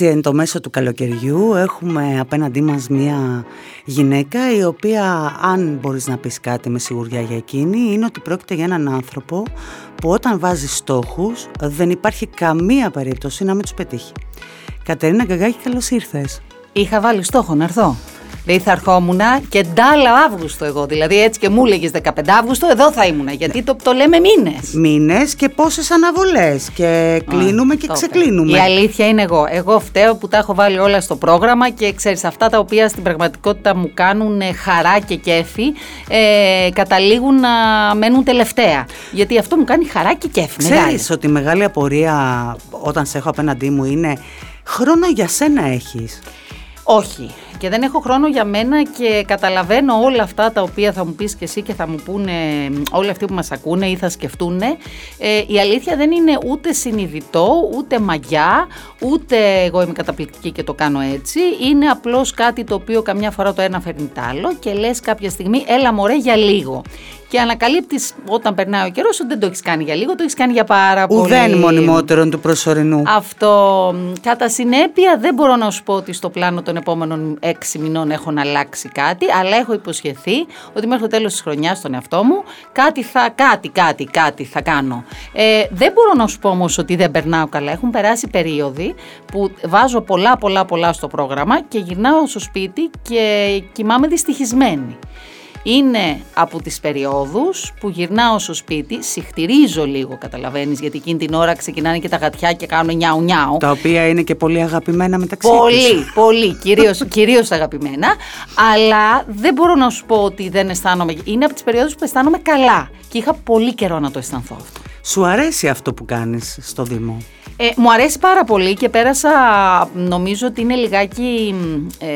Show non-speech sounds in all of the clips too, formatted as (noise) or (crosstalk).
Έτσι εν το μέσο του καλοκαιριού έχουμε απέναντί μας μια γυναίκα η οποία αν μπορείς να πεις κάτι με σιγουριά για εκείνη είναι ότι πρόκειται για έναν άνθρωπο που όταν βάζει στόχους δεν υπάρχει καμία περίπτωση να μην τους πετύχει. Κατερίνα Γκαγάκη καλώς ήρθες. Είχα βάλει στόχο να έρθω. Δηλαδή θα ερχόμουν και ντάλα Αύγουστο εγώ. Δηλαδή έτσι και μου έλεγε 15 Αύγουστο, εδώ θα ήμουν. Γιατί το, το λέμε μήνες. Μήνες και πόσες αναβολές. Και κλείνουμε και ξεκλίνουμε. Η αλήθεια είναι εγώ. Εγώ φταίω που τα έχω βάλει όλα στο πρόγραμμα και ξέρεις αυτά τα οποία στην πραγματικότητα μου κάνουν χαρά και κέφι ε, καταλήγουν να μένουν τελευταία. Γιατί αυτό μου κάνει χαρά και κέφι. Ξέρεις ότι η μεγάλη απορία όταν σε έχω απέναντί μου είναι χρόνο για σένα έχεις. Όχι και δεν έχω χρόνο για μένα και καταλαβαίνω όλα αυτά τα οποία θα μου πεις και εσύ και θα μου πούνε όλοι αυτοί που μας ακούνε ή θα σκεφτούν. Ε, η αλήθεια δεν είναι ούτε συνειδητό, ούτε μαγιά, ούτε εγώ είμαι καταπληκτική και το κάνω έτσι. Είναι απλώς κάτι το οποίο καμιά φορά το ένα φέρνει το άλλο και λες κάποια στιγμή έλα μωρέ για λίγο και ανακαλύπτεις όταν περνάει ο καιρός ότι δεν το έχεις κάνει για λίγο, το έχεις κάνει για πάρα πολύ. Ουδέν μονιμότερον του προσωρινού. Αυτό. Κατά συνέπεια, δεν μπορώ να σου πω ότι στο πλάνο των επόμενων έξι μηνών έχω να αλλάξει κάτι, αλλά έχω υποσχεθεί ότι μέχρι το τέλος της χρονιάς στον εαυτό μου κάτι θα, κάτι, κάτι, κάτι θα κάνω. Ε, δεν μπορώ να σου πω όμως ότι δεν περνάω καλά. Έχουν περάσει περίοδοι που βάζω πολλά, πολλά, πολλά στο πρόγραμμα και γυρνάω στο σπίτι και κοιμάμαι δυστυχισμένη είναι από τις περιόδους που γυρνάω στο σπίτι, συχτηρίζω λίγο καταλαβαίνεις γιατί εκείνη την ώρα ξεκινάνε και τα γατιά και κάνουν νιάου νιάου. Τα οποία είναι και πολύ αγαπημένα μεταξύ Πολύ, τους. πολύ, κυρίως, (laughs) κυρίως αγαπημένα, αλλά δεν μπορώ να σου πω ότι δεν αισθάνομαι, είναι από τις περιόδους που αισθάνομαι καλά και είχα πολύ καιρό να το αισθανθώ αυτό. Σου αρέσει αυτό που κάνεις στο Δήμο; Ε, μου αρέσει πάρα πολύ και πέρασα, νομίζω ότι είναι λιγάκι, ε,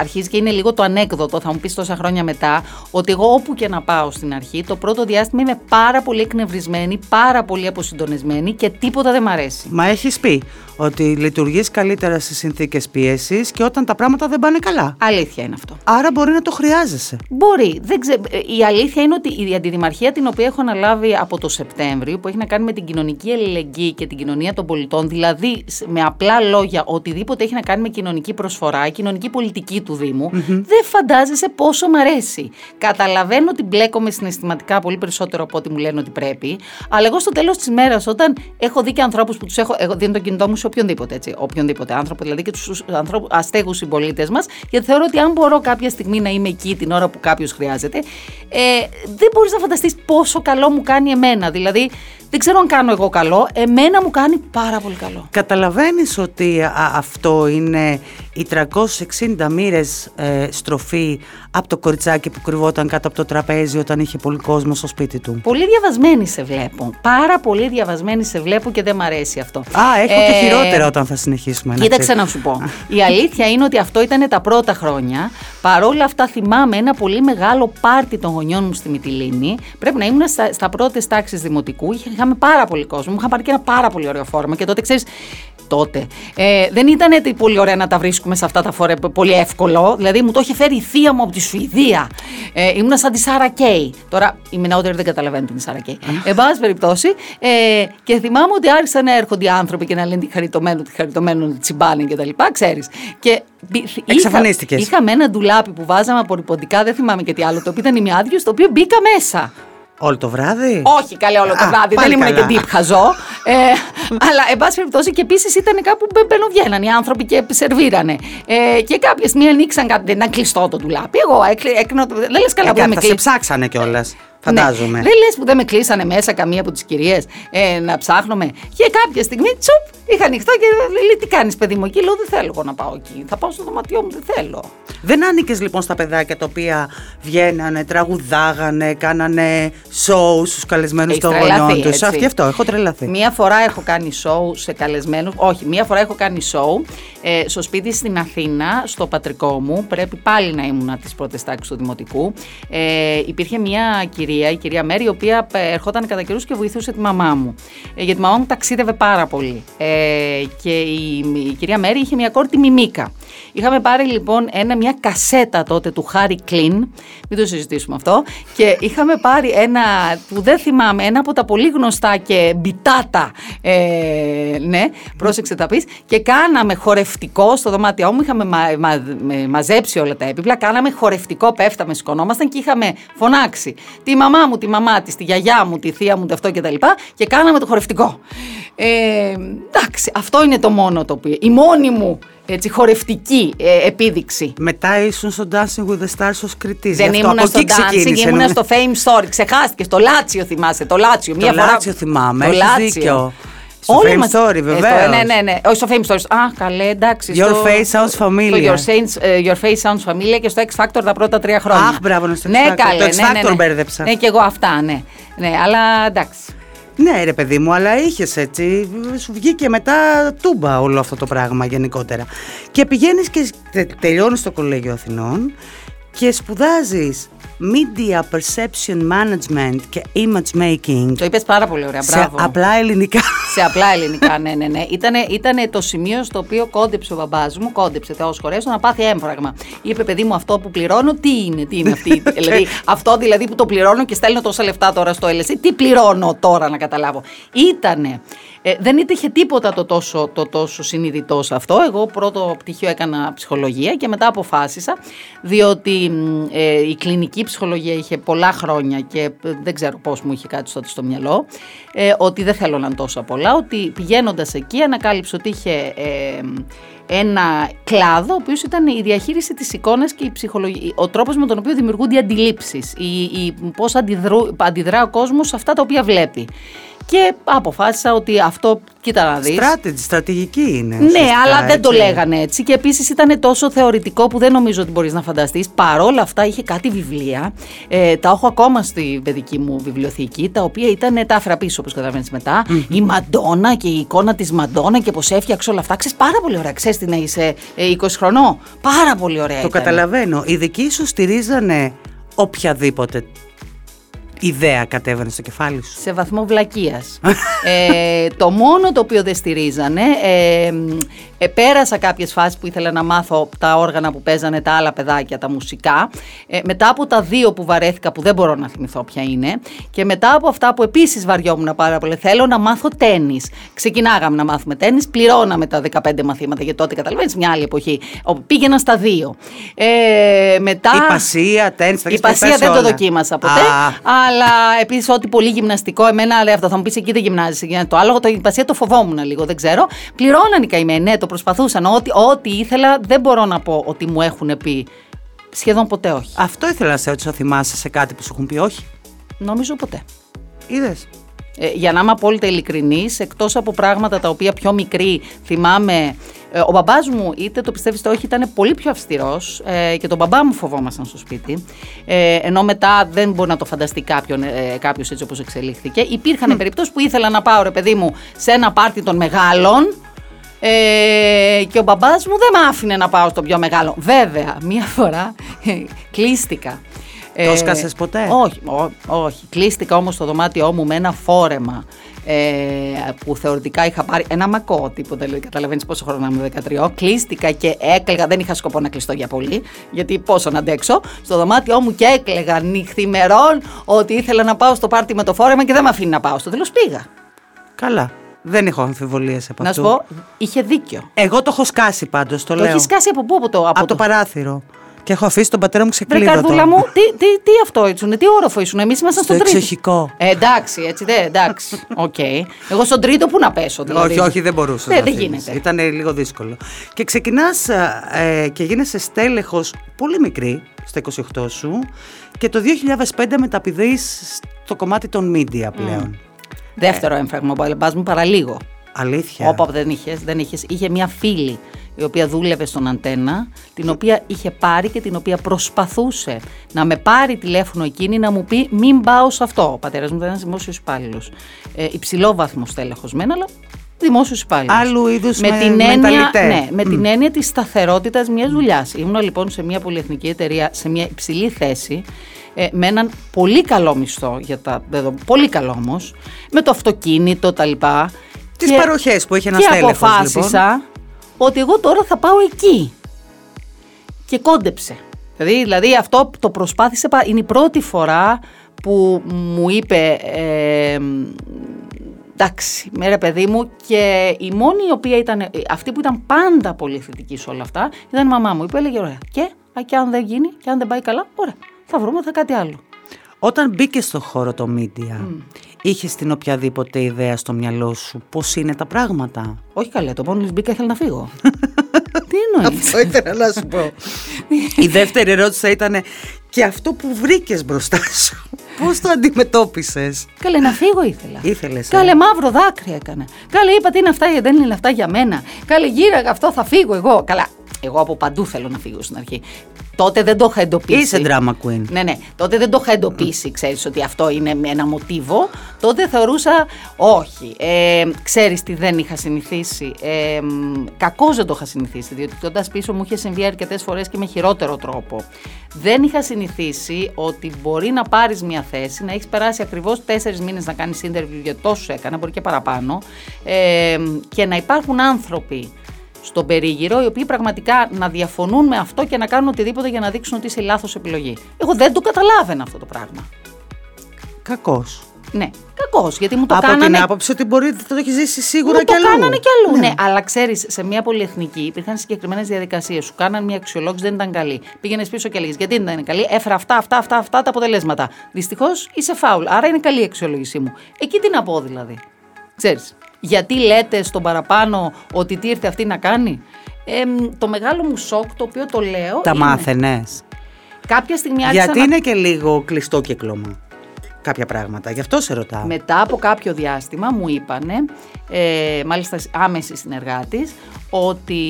αρχίζει και είναι λίγο το ανέκδοτο, θα μου πεις τόσα χρόνια μετά, ότι εγώ όπου και να πάω στην αρχή, το πρώτο διάστημα είμαι πάρα πολύ εκνευρισμένη, πάρα πολύ αποσυντονισμένη και τίποτα δεν μ' αρέσει. Μα έχεις πει ότι λειτουργείς καλύτερα σε συνθήκες πίεσης και όταν τα πράγματα δεν πάνε καλά. Αλήθεια είναι αυτό. Άρα μπορεί να το χρειάζεσαι. Μπορεί. Δεν ξε... Η αλήθεια είναι ότι η αντιδημαρχία την οποία έχω αναλάβει από το Σεπτέμβριο, που έχει να κάνει με την κοινωνική αλληλεγγύη και την κοινωνία των πολιτών, δηλαδή με απλά λόγια οτιδήποτε έχει να κάνει με κοινωνική προσφορά, η κοινωνική πολιτική του Δήμου, δεν φαντάζεσαι πόσο μ' αρέσει. Καταλαβαίνω ότι μπλέκομαι συναισθηματικά πολύ περισσότερο από ό,τι μου λένε ότι πρέπει, αλλά εγώ στο τέλος της μέρας, όταν έχω δει και ανθρώπους που τους έχω. Εγώ δίνω το κινητό μου σε οποιονδήποτε, έτσι, οποιονδήποτε άνθρωπο, δηλαδή και τους αστέγους συμπολίτες μας, γιατί θεωρώ ότι αν μπορώ κάποια στιγμή να είμαι εκεί την ώρα που κάποιος χρειάζεται, ε, δεν μπορείς να φανταστείς πόσο καλό μου κάνει εμένα. Δηλαδή, δεν ξέρω αν κάνω εγώ καλό, εμένα μου κάνει πάρα πολύ καλό. Καταλαβαίνεις ότι αυτό είναι οι 360 μοίρες ε, στροφή από το κοριτσάκι που κρυβόταν κάτω από το τραπέζι όταν είχε πολύ κόσμο στο σπίτι του. Πολύ διαβασμένη σε βλέπω. Πάρα πολύ διαβασμένη σε βλέπω και δεν μ' αρέσει αυτό. Α, έχω ε, και χειρότερα όταν θα συνεχίσουμε. Κοίταξε να σου πω. Η αλήθεια είναι ότι αυτό ήταν τα πρώτα χρόνια. Παρόλα αυτά θυμάμαι ένα πολύ μεγάλο πάρτι των γονιών μου στη Μυτιλίνη. Πρέπει να ήμουν στα, στα πρώτες τάξεις δημοτικού. Είχαμε πάρα πολύ κόσμο. Μου είχαν πάρει και ένα πάρα πολύ ωραίο φόρμα. Και τότε ξέρεις, τότε. Ε, δεν ήταν πολύ ωραία να τα βρίσκουμε σε αυτά τα φορέ, πολύ εύκολο. Δηλαδή μου το είχε φέρει η θεία μου από τη Σουηδία. Ε, ήμουν σαν τη Σάρα Κέι. Τώρα οι μηνότεροι δεν καταλαβαίνουν την Σάρα Κέι. Εν πάση περιπτώσει, ε, και θυμάμαι ότι άρχισαν να έρχονται οι άνθρωποι και να λένε τη χαριτωμένο, τη χαριτωμένο, τη τσιμπάνε και τα λοιπά, ξέρεις. Και Εξαφανίστηκε. Είχα, είχαμε ένα ντουλάπι που βάζαμε απορριποντικά, δεν θυμάμαι και τι άλλο. Το οποίο ήταν ημιάδιο, στο οποίο μπήκα μέσα. Όλο το βράδυ; Όχι, καλέ, όλο το βράδυ. Δεν ήμουν και deep χαζό. Ε, αλλά, εν πάση περιπτώσει, και επίσης ήταν κάπου που μπαινοβγαίναν οι άνθρωποι και σερβίρανε. Ε, και κάποια στιγμή ανοίξαν κάτι. Να κλειστό το ντουλάπι. Εγώ έκανα. Δεν λες καλά ε, που με σε ψάξανε κιόλας. Φαντάζομαι. Ναι. Δεν λες που δεν με κλείσανε μέσα καμία από τις κυρίες ε, να ψάχνουμε. Και κάποια στιγμή, τσουπ, είχα ανοιχτό και λέει: Τι κάνεις, παιδί μου, εκεί; Λέω: Δεν θέλω εγώ να πάω εκεί. Θα πάω στο δωματιό μου, δεν θέλω. Δεν άνοικες λοιπόν στα παιδάκια τα οποία βγαίνανε, τραγουδάγανε, κάνανε σοου στους καλεσμένους των γονιών τους. Αυτό, αυτό, έχω τρελαθεί. Μία φορά έχω κάνει σοου σε καλεσμένους. Όχι, μία φορά έχω κάνει σοου ε, στο σπίτι στην Αθήνα, στο πατρικό μου. Πρέπει πάλι να ήμουν τις πρώτες τάξεις του Δημοτικού. Ε, υπήρχε μία κυρία κυρία, η κυρία Μέρη, η οποία ε, ερχόταν κατά καιρούς και βοηθούσε τη μαμά μου. Ε, γιατί η μαμά μου ταξίδευε πάρα πολύ. Ε, και η, η, κυρία Μέρη είχε μια κόρη τη Μιμίκα. Είχαμε πάρει λοιπόν ένα, μια κασέτα τότε του Χάρι Κλίν, μην το συζητήσουμε αυτό, και είχαμε πάρει ένα που δεν θυμάμαι, ένα από τα πολύ γνωστά και μπιτάτα, ε, ναι, πρόσεξε τα πεις, και κάναμε χορευτικό στο δωμάτιό μου, είχαμε μα, μα, μαζέψει όλα τα έπιπλα, κάναμε χορευτικό, πέφταμε, σηκωνόμασταν και είχαμε φωνάξει τη μαμά μου, τη μαμά της, τη γιαγιά μου, τη θεία μου, αυτό και τα λοιπά και κάναμε το χορευτικό. Ε, εντάξει, αυτό είναι το μόνο το οποίο, η μόνη μου έτσι, χορευτική ε, επίδειξη. Μετά ήσουν στο Dancing with the Stars ως κριτής. Δεν ήμουν στο Dancing, ήμουν στο Fame Story. Ξεχάστηκε, το Λάτσιο θυμάσαι, το Λάτσιο. Το Λάτσιο θυμάμαι, το έχεις δίκιο. Στο Όλοι Fame μας... Story, βεβαίως. Ε, ναι, ναι, ναι. Όχι στο Fame Story. Α, καλέ, εντάξει. Your στο... face sounds familiar. Στο your, uh, your face sounds familiar και στο X Factor τα πρώτα τρία χρόνια. Αχ, μπράβο, στο X ναι, Factor. Καλέ, το X Factor ναι, ναι, ναι. μπέρδεψα. Ναι, και εγώ αυτά, ναι. Ναι, αλλά εντάξει. Ναι, ρε παιδί μου, αλλά είχες έτσι. Σου βγήκε μετά τούμπα όλο αυτό το πράγμα γενικότερα. Και πηγαίνεις και τελειώνεις στο Κολέγιο Αθηνών και σπουδάζεις Media Perception Management και Image Making. Το είπες πάρα πολύ ωραία, μπράβο. Σε απλά ελληνικά. Σε απλά ελληνικά, ναι, ναι, ναι. Ήτανε, ήτανε το σημείο στο οποίο κόντεψε ο μπαμπάς μου, κόντεψε Θεός χωρέσω να πάθει έμφραγμα. Είπε, παιδί μου, αυτό που πληρώνω, τι είναι, τι είναι αυτή. (laughs) δηλαδή, αυτό δηλαδή που το πληρώνω και στέλνω τόσα λεφτά τώρα στο LSE, τι πληρώνω τώρα να καταλάβω. Ήτανε ε, δεν είχε τίποτα το τόσο, το τόσο συνειδητό σε αυτό. Εγώ πρώτο πτυχίο έκανα ψυχολογία και μετά αποφάσισα, διότι ε, η κλινική ψυχολογία είχε πολλά χρόνια και ε, δεν ξέρω πώς μου είχε κάτι τότε στο μυαλό, ε, ότι δεν θέλω να τόσα πολλά, ότι πηγαίνοντας εκεί ανακάλυψα ότι είχε... Ε, ένα κλάδο, ο οποίος ήταν η διαχείριση της εικόνας και η ψυχολογία, ο τρόπος με τον οποίο δημιουργούνται οι αντιλήψεις, η, η, πώς αντιδρά ο κόσμος σε αυτά τα οποία βλέπει. Και αποφάσισα ότι αυτό, κοίτα να δεις. Strategy, στρατηγική είναι. Ναι, αλλά δεν το λέγανε έτσι. Και επίσης ήταν τόσο θεωρητικό που δεν νομίζω ότι μπορείς να φανταστείς. Παρόλα αυτά είχε κάτι βιβλία. Ε, τα έχω ακόμα στη παιδική μου βιβλιοθήκη, τα οποία ήταν τα άφρα πίσω, όπως καταλαβαίνεις Η Μαντόνα και η εικόνα της Μαντόνα και πώς έφτιαξε όλα αυτά. Ξέρεις πάρα πολύ ωραία. Ξέρεις τι να είσαι 20 ε, χρονών. Πάρα πολύ ωραία. Το καταλαβαίνω. Οι δικοί σου στηρίζανε οποιαδήποτε ιδέα κατέβαινε στο κεφάλι σου; Σε βαθμό βλακείας. ε, το μόνο το οποίο δεν στηρίζανε, ε, ε, πέρασα κάποιες φάσεις που ήθελα να μάθω τα όργανα που παίζανε τα άλλα παιδάκια, τα μουσικά. Ε, μετά από τα δύο που βαρέθηκα, που δεν μπορώ να θυμηθώ ποια είναι, και μετά από αυτά που επίσης βαριόμουν πάρα πολύ, θέλω να μάθω τέννις. Ξεκινάγαμε να μάθουμε τέννις, πληρώναμε τα 15 μαθήματα, γιατί τότε καταλαβαίνεις μια άλλη εποχή. Πήγαινα στα δύο. Ε, μετά... Η πασία, τέννις, Η πασία δεν το δοκίμασα ποτέ, αλλά επίσης ό,τι πολύ γυμναστικό, εμένα λέει αυτό θα μου πεις εκεί δεν γυμνάζει. Το άλλο, το υπασία το φοβόμουν λίγο, δεν ξέρω. Πληρώναν οι καημένοι, ναι, το προσπαθούσαν. Ό,τι, ό,τι ήθελα, δεν μπορώ να πω ότι μου έχουν πει. Σχεδόν ποτέ όχι. Αυτό ήθελα να σε ρωτήσω, θυμάσαι σε κάτι που σου έχουν πει όχι; Νομίζω ποτέ. Είδες; Ε, για να είμαι απόλυτα ειλικρινής, εκτός από πράγματα τα οποία πιο μικρή θυμάμαι ε, ο μπαμπάς μου, είτε το πιστεύεις είτε όχι, ήταν πολύ πιο αυστηρός ε, και τον μπαμπά μου φοβόμασταν στο σπίτι. Ε, ενώ μετά δεν μπορεί να το φανταστεί κάποιον, ε, κάποιος έτσι όπως εξελίχθηκε. Υπήρχαν mm. περιπτώσεις που ήθελα να πάω, ρε παιδί μου, σε ένα πάρτι των μεγάλων. Ε, και ο μπαμπάς μου δεν με άφηνε να πάω στο πιο μεγάλο. Βέβαια, μία φορά κλείστηκα. Το έσκασες ποτέ; Όχι, ό, όχι. Κλείστηκα όμως στο δωμάτιό μου με ένα φόρεμα ε, που θεωρητικά είχα πάρει ένα μακό τίποτα, δηλαδή καταλαβαίνεις πόσο χρόνο είμαι 13. Κλείστηκα και έκλαιγα, δεν είχα σκοπό να κλειστώ για πολύ, γιατί πόσο να αντέξω. Στο δωμάτιό μου και έκλαιγα νυχθημερόν ότι ήθελα να πάω στο πάρτι με το φόρεμα και δεν με αφήνει να πάω. Στο τέλος πήγα. Καλά. Δεν έχω αμφιβολίες από να αυτό. Να σου πω, είχε δίκιο. Εγώ το έχω σκάσει πάντως, το, το λέω. Το έχεις σκάσει από πού, από το, από, από το... το παράθυρο. Και έχω αφήσει τον πατέρα μου ξεκλείδωτο. Βρε καρδούλα μου, τι, τι, τι αυτό ήσουν, τι όροφο ήσουν. Εμείς ήμασταν στο, στο τρίτο. εξοχικό. Ε, εντάξει, έτσι δεν, εντάξει. OK. Okay. Εγώ στον τρίτο πού να πέσω, δηλαδή. Όχι, όχι, δεν μπορούσα. Δεν, δεν γίνεται. Ήταν λίγο δύσκολο. Και ξεκινάς ε, και γίνεσαι στέλεχος πολύ μικρή, στα 28 σου, και το 2005 μεταπηδείς στο κομμάτι των media πλέον. Mm. Δεύτερο ε. έμφραγμα, ο μου παραλίγο. Αλήθεια. Όπα δεν είχες, δεν είχες. Είχε μια φίλη η οποία δούλευε στον αντένα, την οποία είχε πάρει και την οποία προσπαθούσε να με πάρει τηλέφωνο εκείνη να μου πει μην πάω σε αυτό. Ο πατέρας μου ήταν ένας δημόσιος υπάλληλος. Ε, υψηλό βαθμό τέλεχος μένα, αλλά δημόσιος υπάλληλος. Άλλου είδους με, με, την έννοια, ναι, με mm. την έννοια της σταθερότητας μιας δουλειάς. Ήμουν λοιπόν σε μια πολυεθνική εταιρεία, σε μια υψηλή θέση ε, με έναν πολύ καλό μισθό για τα πολύ καλό όμως, με το αυτοκίνητο τα λοιπά. Τις παροχές που έχει ένας Και αποφάσισα λοιπόν. Ότι εγώ τώρα θα πάω εκεί. Και κόντεψε. Δηλαδή, δηλαδή αυτό το προσπάθησε, είναι η πρώτη φορά που μου είπε ε, εντάξει, με ρε παιδί μου και η μόνη η οποία ήταν, αυτή που ήταν πάντα πολύ θετική σε όλα αυτά ήταν η μαμά μου, που έλεγε ωραία και, α, και αν δεν γίνει και αν δεν πάει καλά, ωραία, θα βρούμε θα κάτι άλλο. Όταν μπήκε στο χώρο το media, mm. Είχες την οποιαδήποτε ιδέα στο μυαλό σου πώς είναι τα πράγματα; Όχι καλά, το μόνο που μπήκα ήθελα να φύγω. (laughs) Τι εννοείς; Αυτό ήθελα να σου πω. (laughs) Η δεύτερη ερώτηση θα ήταν και αυτό που βρήκες μπροστά σου. Πώς το αντιμετώπισες; Καλέ, να φύγω ήθελα. Ήθελες. Καλέ, μαύρο δάκρυ έκανα. Καλέ, είπα τι είναι αυτά, δεν είναι αυτά για μένα. Καλέ, γύραγα αυτό, θα φύγω εγώ. Καλά, εγώ από παντού θέλω να φύγω στην αρχή. Τότε δεν το είχα εντοπίσει. Είσαι drama queen. Ναι, ναι. Τότε δεν το είχα εντοπίσει, ξέρεις ότι αυτό είναι ένα μοτίβο. Τότε θεωρούσα όχι. Ε, ξέρεις τι δεν είχα συνηθίσει. Ε, Κακώς δεν το είχα συνηθίσει, διότι τότε πίσω μου είχε συμβεί αρκετές φορές και με χειρότερο τρόπο. Δεν είχα συνηθίσει ότι μπορεί να πάρεις μια θέση, να έχεις περάσει ακριβώς τέσσερις μήνες να κάνεις interview για τόσου έκανα, μπορεί και παραπάνω, ε, και να υπάρχουν άνθρωποι στον περίγυρο, οι οποίοι πραγματικά να διαφωνούν με αυτό και να κάνουν οτιδήποτε για να δείξουν ότι είσαι λάθος επιλογή. Εγώ δεν το καταλάβαινα αυτό το πράγμα. Κακός. Ναι, κακός. Γιατί μου το Από κάνανε. Από την άποψη ότι μπορεί να το έχεις ζήσει σίγουρα κι αλλού. Το κάνανε κι αλλού. Ναι, ναι αλλά ξέρεις, σε μια πολυεθνική υπήρχαν συγκεκριμένες διαδικασίες. Σου κάναν μια αξιολόγηση, δεν ήταν καλή. Πήγαινες πίσω και λέγε Γιατί δεν ήταν καλή, έφερα αυτά, αυτά, αυτά, αυτά τα αποτελέσματα. Δυστυχώς είσαι φάουλ. Άρα είναι καλή η αξιολόγησή μου. Εκεί τι να πω δηλαδή. Ξέρεις. Γιατί λέτε στον παραπάνω ότι τι ήρθε αυτή να κάνει; Ε, το μεγάλο μου σοκ το οποίο το λέω. Τα μάθαινες. Κάποια στιγμή άρχισα Γιατί είναι και λίγο κλειστό κύκλωμα κάποια πράγματα. Γι' αυτό σε ρωτάω. Μετά από κάποιο διάστημα μου είπανε, ε, μάλιστα άμεση συνεργάτης, ότι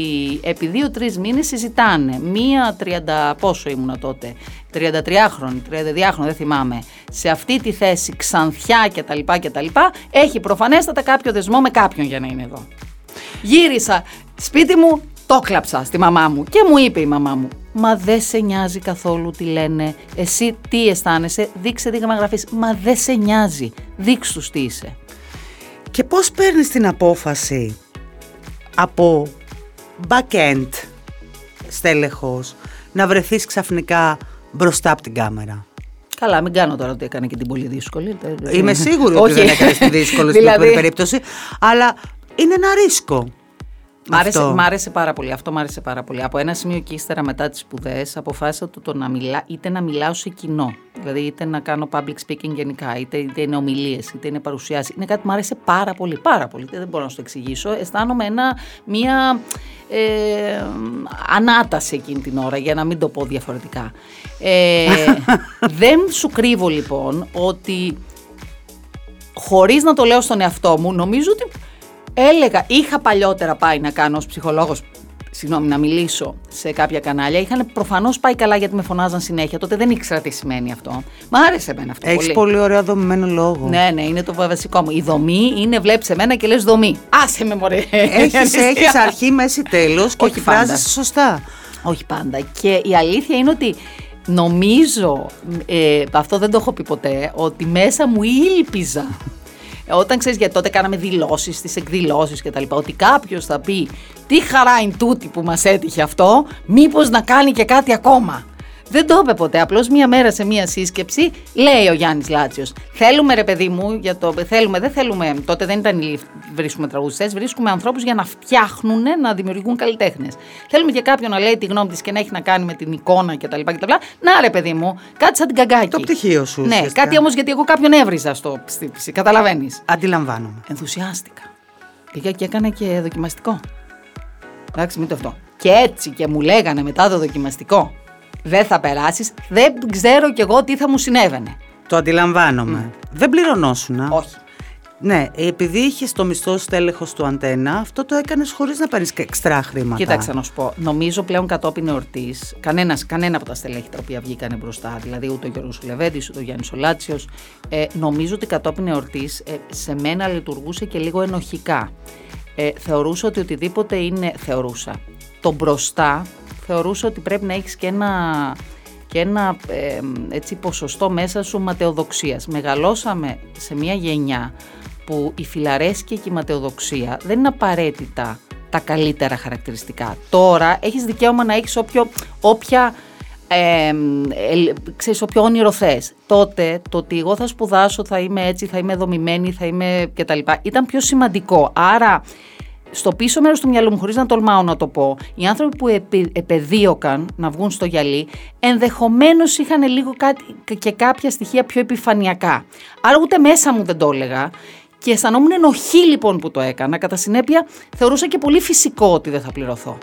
επί δύο-τρεις μήνες συζητάνε μία τριάντα, πόσο ήμουνα τότε, 33χρονη, 32χρονη, δεν θυμάμαι, σε αυτή τη θέση ξανθιά κτλ. κτλ έχει προφανέστατα κάποιο δεσμό με κάποιον για να είναι εδώ. Γύρισα σπίτι μου, το κλάψα στη μαμά μου και μου είπε η μαμά μου Μα δεν σε νοιάζει καθόλου τι λένε. Εσύ τι αισθάνεσαι, δείξε δείγμα γραφής. Μα δεν σε νοιάζει. Δείξ τους τι είσαι. Και πώς παίρνεις την απόφαση από back-end στέλεχος να βρεθείς ξαφνικά μπροστά από την κάμερα; Καλά, μην κάνω τώρα ότι έκανε και την πολύ δύσκολη. Είμαι σίγουρη ότι δεν έκανε τη δύσκολη (laughs) στην δηλαδή... περίπτωση. Αλλά είναι ένα ρίσκο. Μ' άρεσε, μ άρεσε πάρα πολύ. Αυτό μ' άρεσε πάρα πολύ. Από ένα σημείο και ύστερα μετά τις σπουδές, αποφάσισα το, το να μιλά, είτε να μιλάω σε κοινό. Δηλαδή, είτε να κάνω public speaking γενικά, είτε, είτε είναι ομιλίες, είτε είναι παρουσιάσεις. Είναι κάτι που μου άρεσε πάρα πολύ. Πάρα πολύ. Δεν μπορώ να σου το εξηγήσω. Αισθάνομαι ένα, μία ε, ανάταση εκείνη την ώρα, για να μην το πω διαφορετικά. Ε, (laughs) δεν σου κρύβω λοιπόν ότι χωρίς να το λέω στον εαυτό μου, νομίζω ότι έλεγα, είχα παλιότερα πάει να κάνω ως ψυχολόγος συγγνώμη, να μιλήσω σε κάποια κανάλια. Είχαν προφανώς πάει καλά γιατί με φωνάζαν συνέχεια. Τότε δεν ήξερα τι σημαίνει αυτό. Μ' άρεσε εμένα αυτό. Έχεις πολύ. πολύ ωραίο δομημένο λόγο. Ναι, ναι, είναι το βασικό μου. Η δομή είναι βλέπεις εμένα και λες δομή. Άσε με μωρέ. Έχεις (laughs) αρχή, μέση, τέλος και εκφράζει σωστά. Όχι πάντα. Και η αλήθεια είναι ότι νομίζω, ε, αυτό δεν το έχω πει ποτέ, ότι μέσα μου ήλπιζα όταν ξέρεις γιατί τότε κάναμε δηλώσεις στι εκδηλώσεις κτλ. Ότι κάποιος θα πει τι χαρά είναι τούτη που μας έτυχε αυτό, μήπως να κάνει και κάτι ακόμα. Δεν το είπε ποτέ. Απλώς μία μέρα σε μία σύσκεψη λέει ο Γιάννης Λάτσιος. Θέλουμε, ρε παιδί μου, για το. Θέλουμε, δεν θέλουμε. Τότε δεν ήταν βρίσκουμε τραγουδιστές, βρίσκουμε ανθρώπους για να φτιάχνουν, να δημιουργούν καλλιτέχνες. Θέλουμε και κάποιον να λέει τη γνώμη της και να έχει να κάνει με την εικόνα κτλ. Να ρε παιδί μου, κάτι σαν την καγκάκι. Το πτυχίο σου. Ναι, κάτι όμως γιατί εγώ κάποιον έβριζα στο ψήφιση. Καταλαβαίνεις. Αντιλαμβάνομαι. Ενθουσιάστηκα. Πήγα και έκανα και δοκιμαστικό. Εντάξει, μην το αυτό. Και έτσι και μου λέγανε μετά το δοκιμαστικό δεν θα περάσεις, δεν ξέρω κι εγώ τι θα μου συνέβαινε. Το αντιλαμβάνομαι. Δεν πληρωνόσουν. Όχι. Ναι, επειδή είχες το μισθό στέλεχος του αντένα, αυτό το έκανες χωρίς να πάρει εξτρά χρήματα. Κοίταξε να σου πω. Νομίζω πλέον κατόπιν εορτής, κανένας από τα στελέχη τα οποία βγήκαν μπροστά, δηλαδή ούτε ο Γιώργος Λεβέντη, ούτε ο Γιάννης Ολάτσιος, ε, νομίζω ότι κατόπιν εορτής ε, σε μένα λειτουργούσε και λίγο ενοχικά. Ε, θεωρούσα ότι οτιδήποτε είναι. Θεωρούσα. Το μπροστά θεωρούσα ότι πρέπει να έχεις και ένα, και ένα ε, έτσι, ποσοστό μέσα σου ματαιοδοξίας. Μεγαλώσαμε σε μια γενιά που η φιλαρέσκεια και η ματαιοδοξία δεν είναι απαραίτητα τα καλύτερα χαρακτηριστικά. Τώρα έχεις δικαίωμα να έχεις όποιο, όποια ε, ξέρεις, όποιο όνειρο θες. Τότε το ότι εγώ θα σπουδάσω, θα είμαι έτσι, θα είμαι δομημένη, θα είμαι κτλ. Ήταν πιο σημαντικό. Άρα στο πίσω μέρος του μυαλού μου, χωρίς να τολμάω να το πω, οι άνθρωποι που επεδίωκαν να βγουν στο γυαλί, ενδεχομένως είχαν λίγο κάτι, και κάποια στοιχεία πιο επιφανειακά. Άρα ούτε μέσα μου δεν το έλεγα. Και αισθανόμουν ενοχή λοιπόν που το έκανα. Κατά συνέπεια, θεωρούσα και πολύ φυσικό ότι δεν θα πληρωθώ.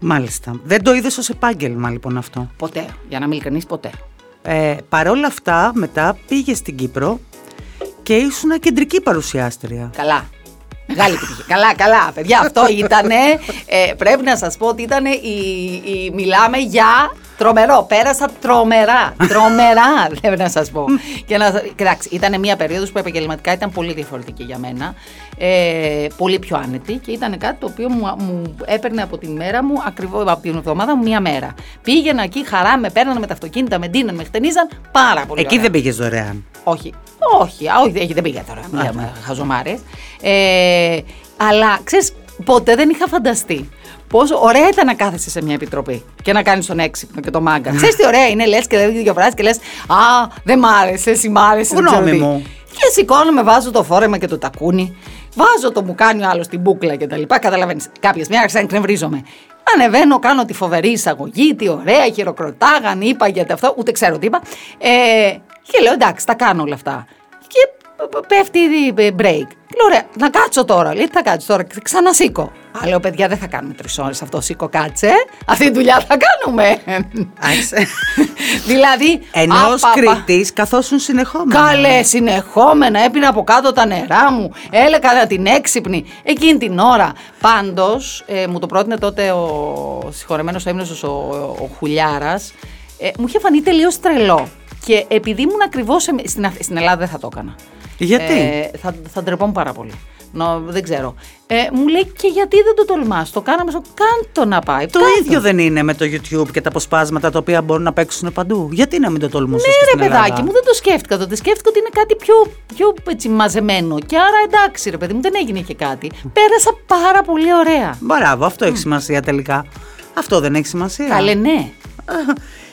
Μάλιστα. Δεν το είδες ως επάγγελμα λοιπόν αυτό; Ποτέ. Για να μην ειλικρινή, ποτέ. Ε, Παρ' όλα αυτά, μετά πήγε στην Κύπρο και ήσουν κεντρική παρουσιάστρια. Καλά. Μεγάλη επιτυχία. καλά, καλά. Παιδιά, αυτό (laughs) ήταν. Ε, πρέπει να σας πω ότι ήταν η, η, μιλάμε για Τρομερό, πέρασα τρομερά. Τρομερά, (laughs) θέλω να σας πω. και να, κοιτάξτε, ήταν μια περίοδος που επαγγελματικά ήταν πολύ διαφορετική για μένα. Ε, πολύ πιο άνετη και ήταν κάτι το οποίο μου, μου έπαιρνε από τη μέρα μου, ακριβώς από την εβδομάδα μου, μία μέρα. Πήγαινα εκεί, χαρά με παίρνανε με τα αυτοκίνητα, με ντύναν, με χτενίζαν. Πάρα πολύ. Εκεί δεν πήγες δωρεάν. Όχι, όχι, όχι, δεν πήγα τώρα. Μία χαζομάρες. Ε, αλλά ξέρεις, ποτέ δεν είχα φανταστεί Πόσο ωραία ήταν να κάθεσαι σε μια επιτροπή και να κάνεις τον έξυπνο και το μάγκα. Ξέρεις τι ωραία είναι, λες και δεν δύο φράσει και λες Α, δεν μ' άρεσε, εσύ μ' άρεσε. Γνώμη μου. Και σηκώνομαι, βάζω το φόρεμα και το τακούνι, βάζω το μου κάνει ο άλλο την μπουκλα και τα λοιπά. Καταλαβαίνεις. Κάποιες μια άρχισα να εκνευρίζομαι. Ανεβαίνω, κάνω τη φοβερή εισαγωγή, τι ωραία, χειροκροτάγαν, είπα γιατί αυτό, ούτε ξέρω τι είπα. Ε, και λέω εντάξει, τα κάνω όλα αυτά. Και πέφτει η break. Λέω, ωραία, να κάτσω τώρα. Λέει, θα κάτσω τώρα. Ξανασήκω. Α, λέω, παιδιά, δεν θα κάνουμε τρεις ώρες αυτό. Σήκω, κάτσε. Αυτή τη δουλειά θα κάνουμε. δηλαδή. Ενός κριτής καθόσουν συνεχόμενα. Καλέ, συνεχόμενα. Έπεινα από κάτω τα νερά μου. Έλεγα να την έξυπνη. Εκείνη την ώρα. Πάντως, ε, μου το πρότεινε τότε ο συγχωρεμένος έμεινο ο, ο, ο Χουλιάρας. Ε, μου είχε φανεί τελείως τρελό. Και επειδή ήμουν ακριβώς στην, στην Ελλάδα, δεν θα το έκανα. Γιατί; Ε, θα, θα ντρεπόμουν πάρα πολύ. Νο, δεν ξέρω. Ε, μου λέει και γιατί δεν το τολμάς; Το κάναμε στο. Κάντο να πάει. Το ίδιο δεν είναι με το YouTube και τα αποσπάσματα τα οποία μπορούν να παίξουν παντού. Γιατί να μην το τολμούσες. Ναι, ρε παιδάκι μου, δεν το σκέφτηκα τότε. Σκέφτηκα ότι είναι κάτι πιο, πιο έτσι, μαζεμένο. Και άρα εντάξει, ρε παιδί μου, δεν έγινε και κάτι. Πέρασα πάρα πολύ ωραία. Μπράβο, αυτό έχει σημασία τελικά. Αυτό δεν έχει σημασία. Καλέ, ναι.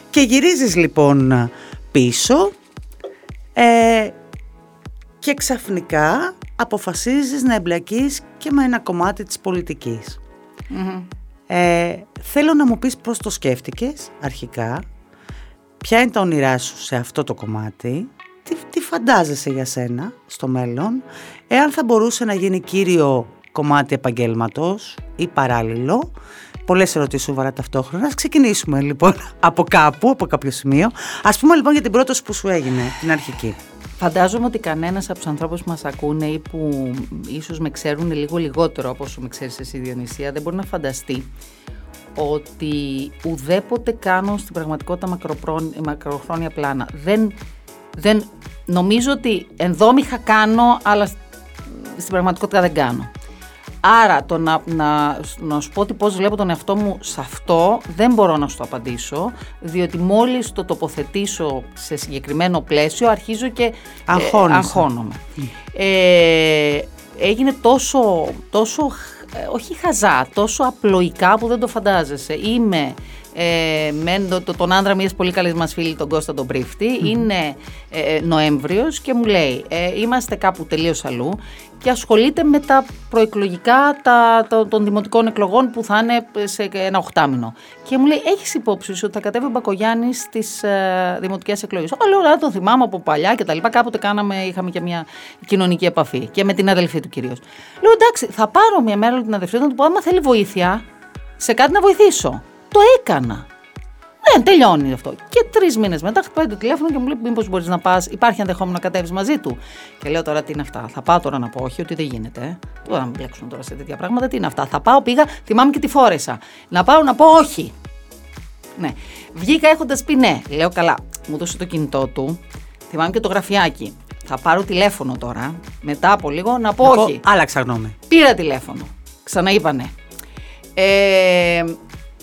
Και γυρίζεις λοιπόν πίσω ε, και ξαφνικά αποφασίζεις να εμπλακείς και με ένα κομμάτι της πολιτικης Ε, θέλω να μου πεις πώς το σκέφτηκες αρχικά, ποια είναι τα όνειρά σου σε αυτό το κομμάτι, τι, τι φαντάζεσαι για σένα στο μέλλον, εάν θα μπορούσε να γίνει κύριο κομμάτι επαγγέλματος ή παράλληλο, Πολλές ερωτήσεις σοβαρά ταυτόχρονα. Ας ξεκινήσουμε λοιπόν (laughs) από κάπου, από κάποιο σημείο. Ας πούμε λοιπόν για την πρόταση που σου έγινε, την αρχική. Φαντάζομαι ότι κανένας από τους ανθρώπους που μας ακούνε ή που ίσως με ξέρουν λίγο λιγότερο από όσο με ξέρεις εσύ, Διονυσία, δεν μπορεί να φανταστεί ότι ουδέποτε κάνω στην πραγματικότητα μακροχρόνια πλάνα. Δεν, δεν, νομίζω ότι ενδόμηχα κάνω, αλλά στην πραγματικότητα δεν κάνω. Άρα το να, να, να σου πω ότι πώς βλέπω τον εαυτό μου σε αυτό δεν μπορώ να σου το απαντήσω διότι μόλις το τοποθετήσω σε συγκεκριμένο πλαίσιο αρχίζω και ε, αγχώνομαι. Ε, έγινε τόσο, τόσο, ε, όχι χαζά, τόσο απλοϊκά που δεν το φαντάζεσαι. Είμαι ε, με το, τον άντρα μιας πολύ καλής μας φίλη, τον Κώστα τον πριφτη Είναι ε, Νοέμβριος και μου λέει: ε, Είμαστε κάπου τελείως αλλού και ασχολείται με τα προεκλογικά τα, των δημοτικών εκλογών που θα είναι σε ένα οχτάμινο. Και μου λέει: Έχεις υπόψη σου ότι θα κατέβει ο Μπακογιάννης στις ε, δημοτικές εκλογές; Ω, λέω: τον θυμάμαι από παλιά και τα λοιπά. Κάποτε κάναμε, είχαμε και μια κοινωνική επαφή και με την αδελφή του κυρίως. Λέω: Εντάξει, θα πάρω μια μέρα την αδελφή του να του πω: Άμα θέλει βοήθεια, σε κάτι να βοηθήσω. Το έκανα. Δεν τελειώνει αυτό. Και τρεις μήνες μετά χτυπάει το τηλέφωνο και μου λέει: Μήπως μπορείς να πας, υπάρχει ενδεχόμενο να κατέβεις μαζί του. Και λέω τώρα τι είναι αυτά; Θα πάω τώρα να πω, όχι ότι δεν γίνεται. Δεν θα μπλέξουμε τώρα σε τέτοια πράγματα. Τι είναι αυτά; Θα πάω, πήγα, θυμάμαι και τη φόρεσα. Να πάω να πω όχι. Ναι. Βγήκα έχοντας πει ναι. Λέω καλά. Μου δώσε το κινητό του. Θυμάμαι και το γραφιάκι. Θα πάρω τηλέφωνο τώρα, μετά από λίγο, να πω όχι. άλλαξα γνώμη. Πήρα τηλέφωνο. Ξαναείπα ναι. Ε,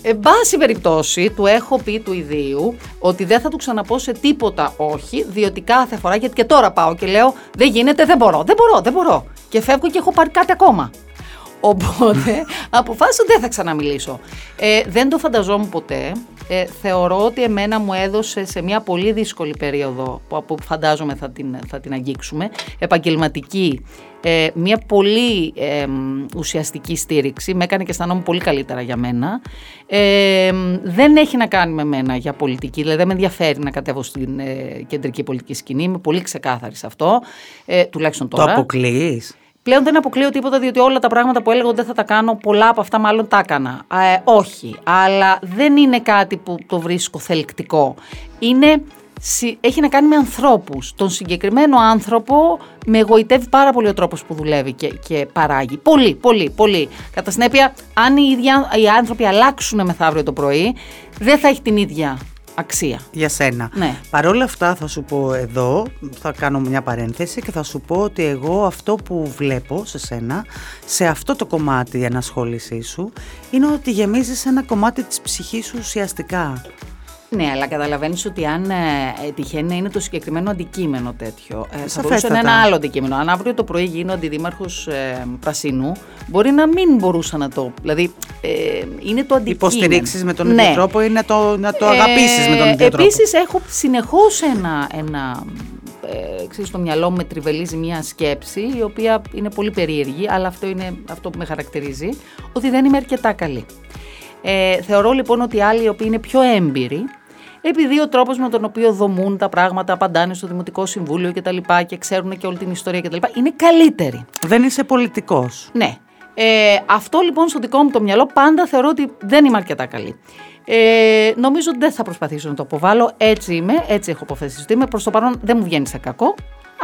Εν πάση περιπτώσει, του έχω πει του ιδίου ότι δεν θα του ξαναπώ σε τίποτα όχι, διότι κάθε φορά, γιατί και τώρα πάω και λέω Δεν γίνεται, δεν μπορώ, δεν μπορώ, δεν μπορώ. Και φεύγω και έχω πάρει κάτι ακόμα. Οπότε αποφάσισα ότι δεν θα ξαναμιλήσω. Ε, δεν το φανταζόμουν ποτέ. Ε, θεωρώ ότι εμένα μου έδωσε σε μια πολύ δύσκολη περίοδο που φαντάζομαι θα την, θα την αγγίξουμε, επαγγελματική, ε, μια πολύ ε, ουσιαστική στήριξη. Με έκανε και αισθανόμουν πολύ καλύτερα για μένα. Ε, δεν έχει να κάνει με μένα για πολιτική, δηλαδή δεν με ενδιαφέρει να κατέβω στην ε, κεντρική πολιτική σκηνή. Είμαι πολύ ξεκάθαρη σε αυτό, ε, τουλάχιστον τώρα. Το αποκλείεις; Πλέον δεν αποκλείω τίποτα, διότι όλα τα πράγματα που έλεγα ότι δεν θα τα κάνω, πολλά από αυτά μάλλον τα έκανα. Ε, όχι, αλλά δεν είναι κάτι που το βρίσκω θελκτικό. Είναι, έχει να κάνει με ανθρώπους. Τον συγκεκριμένο άνθρωπο με εγωιτεύει πάρα πολύ ο τρόπος που δουλεύει και, και παράγει. Πολύ, πολύ, πολύ. Κατά συνέπεια, αν οι, ίδια, οι άνθρωποι αλλάξουν μεθαύριο το πρωί, δεν θα έχει την ίδια αξία. Για σένα. Ναι. Παρ' όλα αυτά θα σου πω εδώ, θα κάνω μια παρένθεση και θα σου πω ότι εγώ αυτό που βλέπω σε σένα, σε αυτό το κομμάτι ενασχόλησή σου, είναι ότι γεμίζεις ένα κομμάτι της ψυχής σου ουσιαστικά. Ναι, αλλά καταλαβαίνεις ότι αν ε, τυχαίνει να είναι το συγκεκριμένο αντικείμενο τέτοιο, ε, θα μπορούσε να είναι ένα άλλο αντικείμενο. Αν αύριο το πρωί γίνω αντιδήμαρχος ε, Πρασίνου, μπορεί να μην μπορούσα να το. Δηλαδή, ε, είναι το αντικείμενο. Υποστηρίξεις με τον ίδιο ναι. τρόπο ή να το, να το αγαπήσεις με τον ίδιο τρόπο. Επίσης, έχω συνεχώς ένα. ένα ε, ξέρεις, στο μυαλό μου με τριβελίζει μια σκέψη η οποία είναι πολύ περίεργη αλλά αυτό είναι αυτό που με χαρακτηρίζει ότι δεν είμαι αρκετά καλή. Ε, θεωρώ λοιπόν ότι άλλοι οι οποίοι είναι πιο έμπειροι επειδή ο τρόπος με τον οποίο δομούν τα πράγματα, απαντάνε στο Δημοτικό Συμβούλιο κτλ. Και, τα λοιπά και ξέρουν και όλη την ιστορία κτλ. είναι καλύτεροι. Δεν είσαι πολιτικός. Ναι. Ε, αυτό λοιπόν στο δικό μου το μυαλό πάντα θεωρώ ότι δεν είμαι αρκετά καλή. Ε, νομίζω ότι δεν θα προσπαθήσω να το αποβάλω. Έτσι είμαι, έτσι έχω αποφασιστεί. Είμαι προς το παρόν δεν μου βγαίνει σε κακό.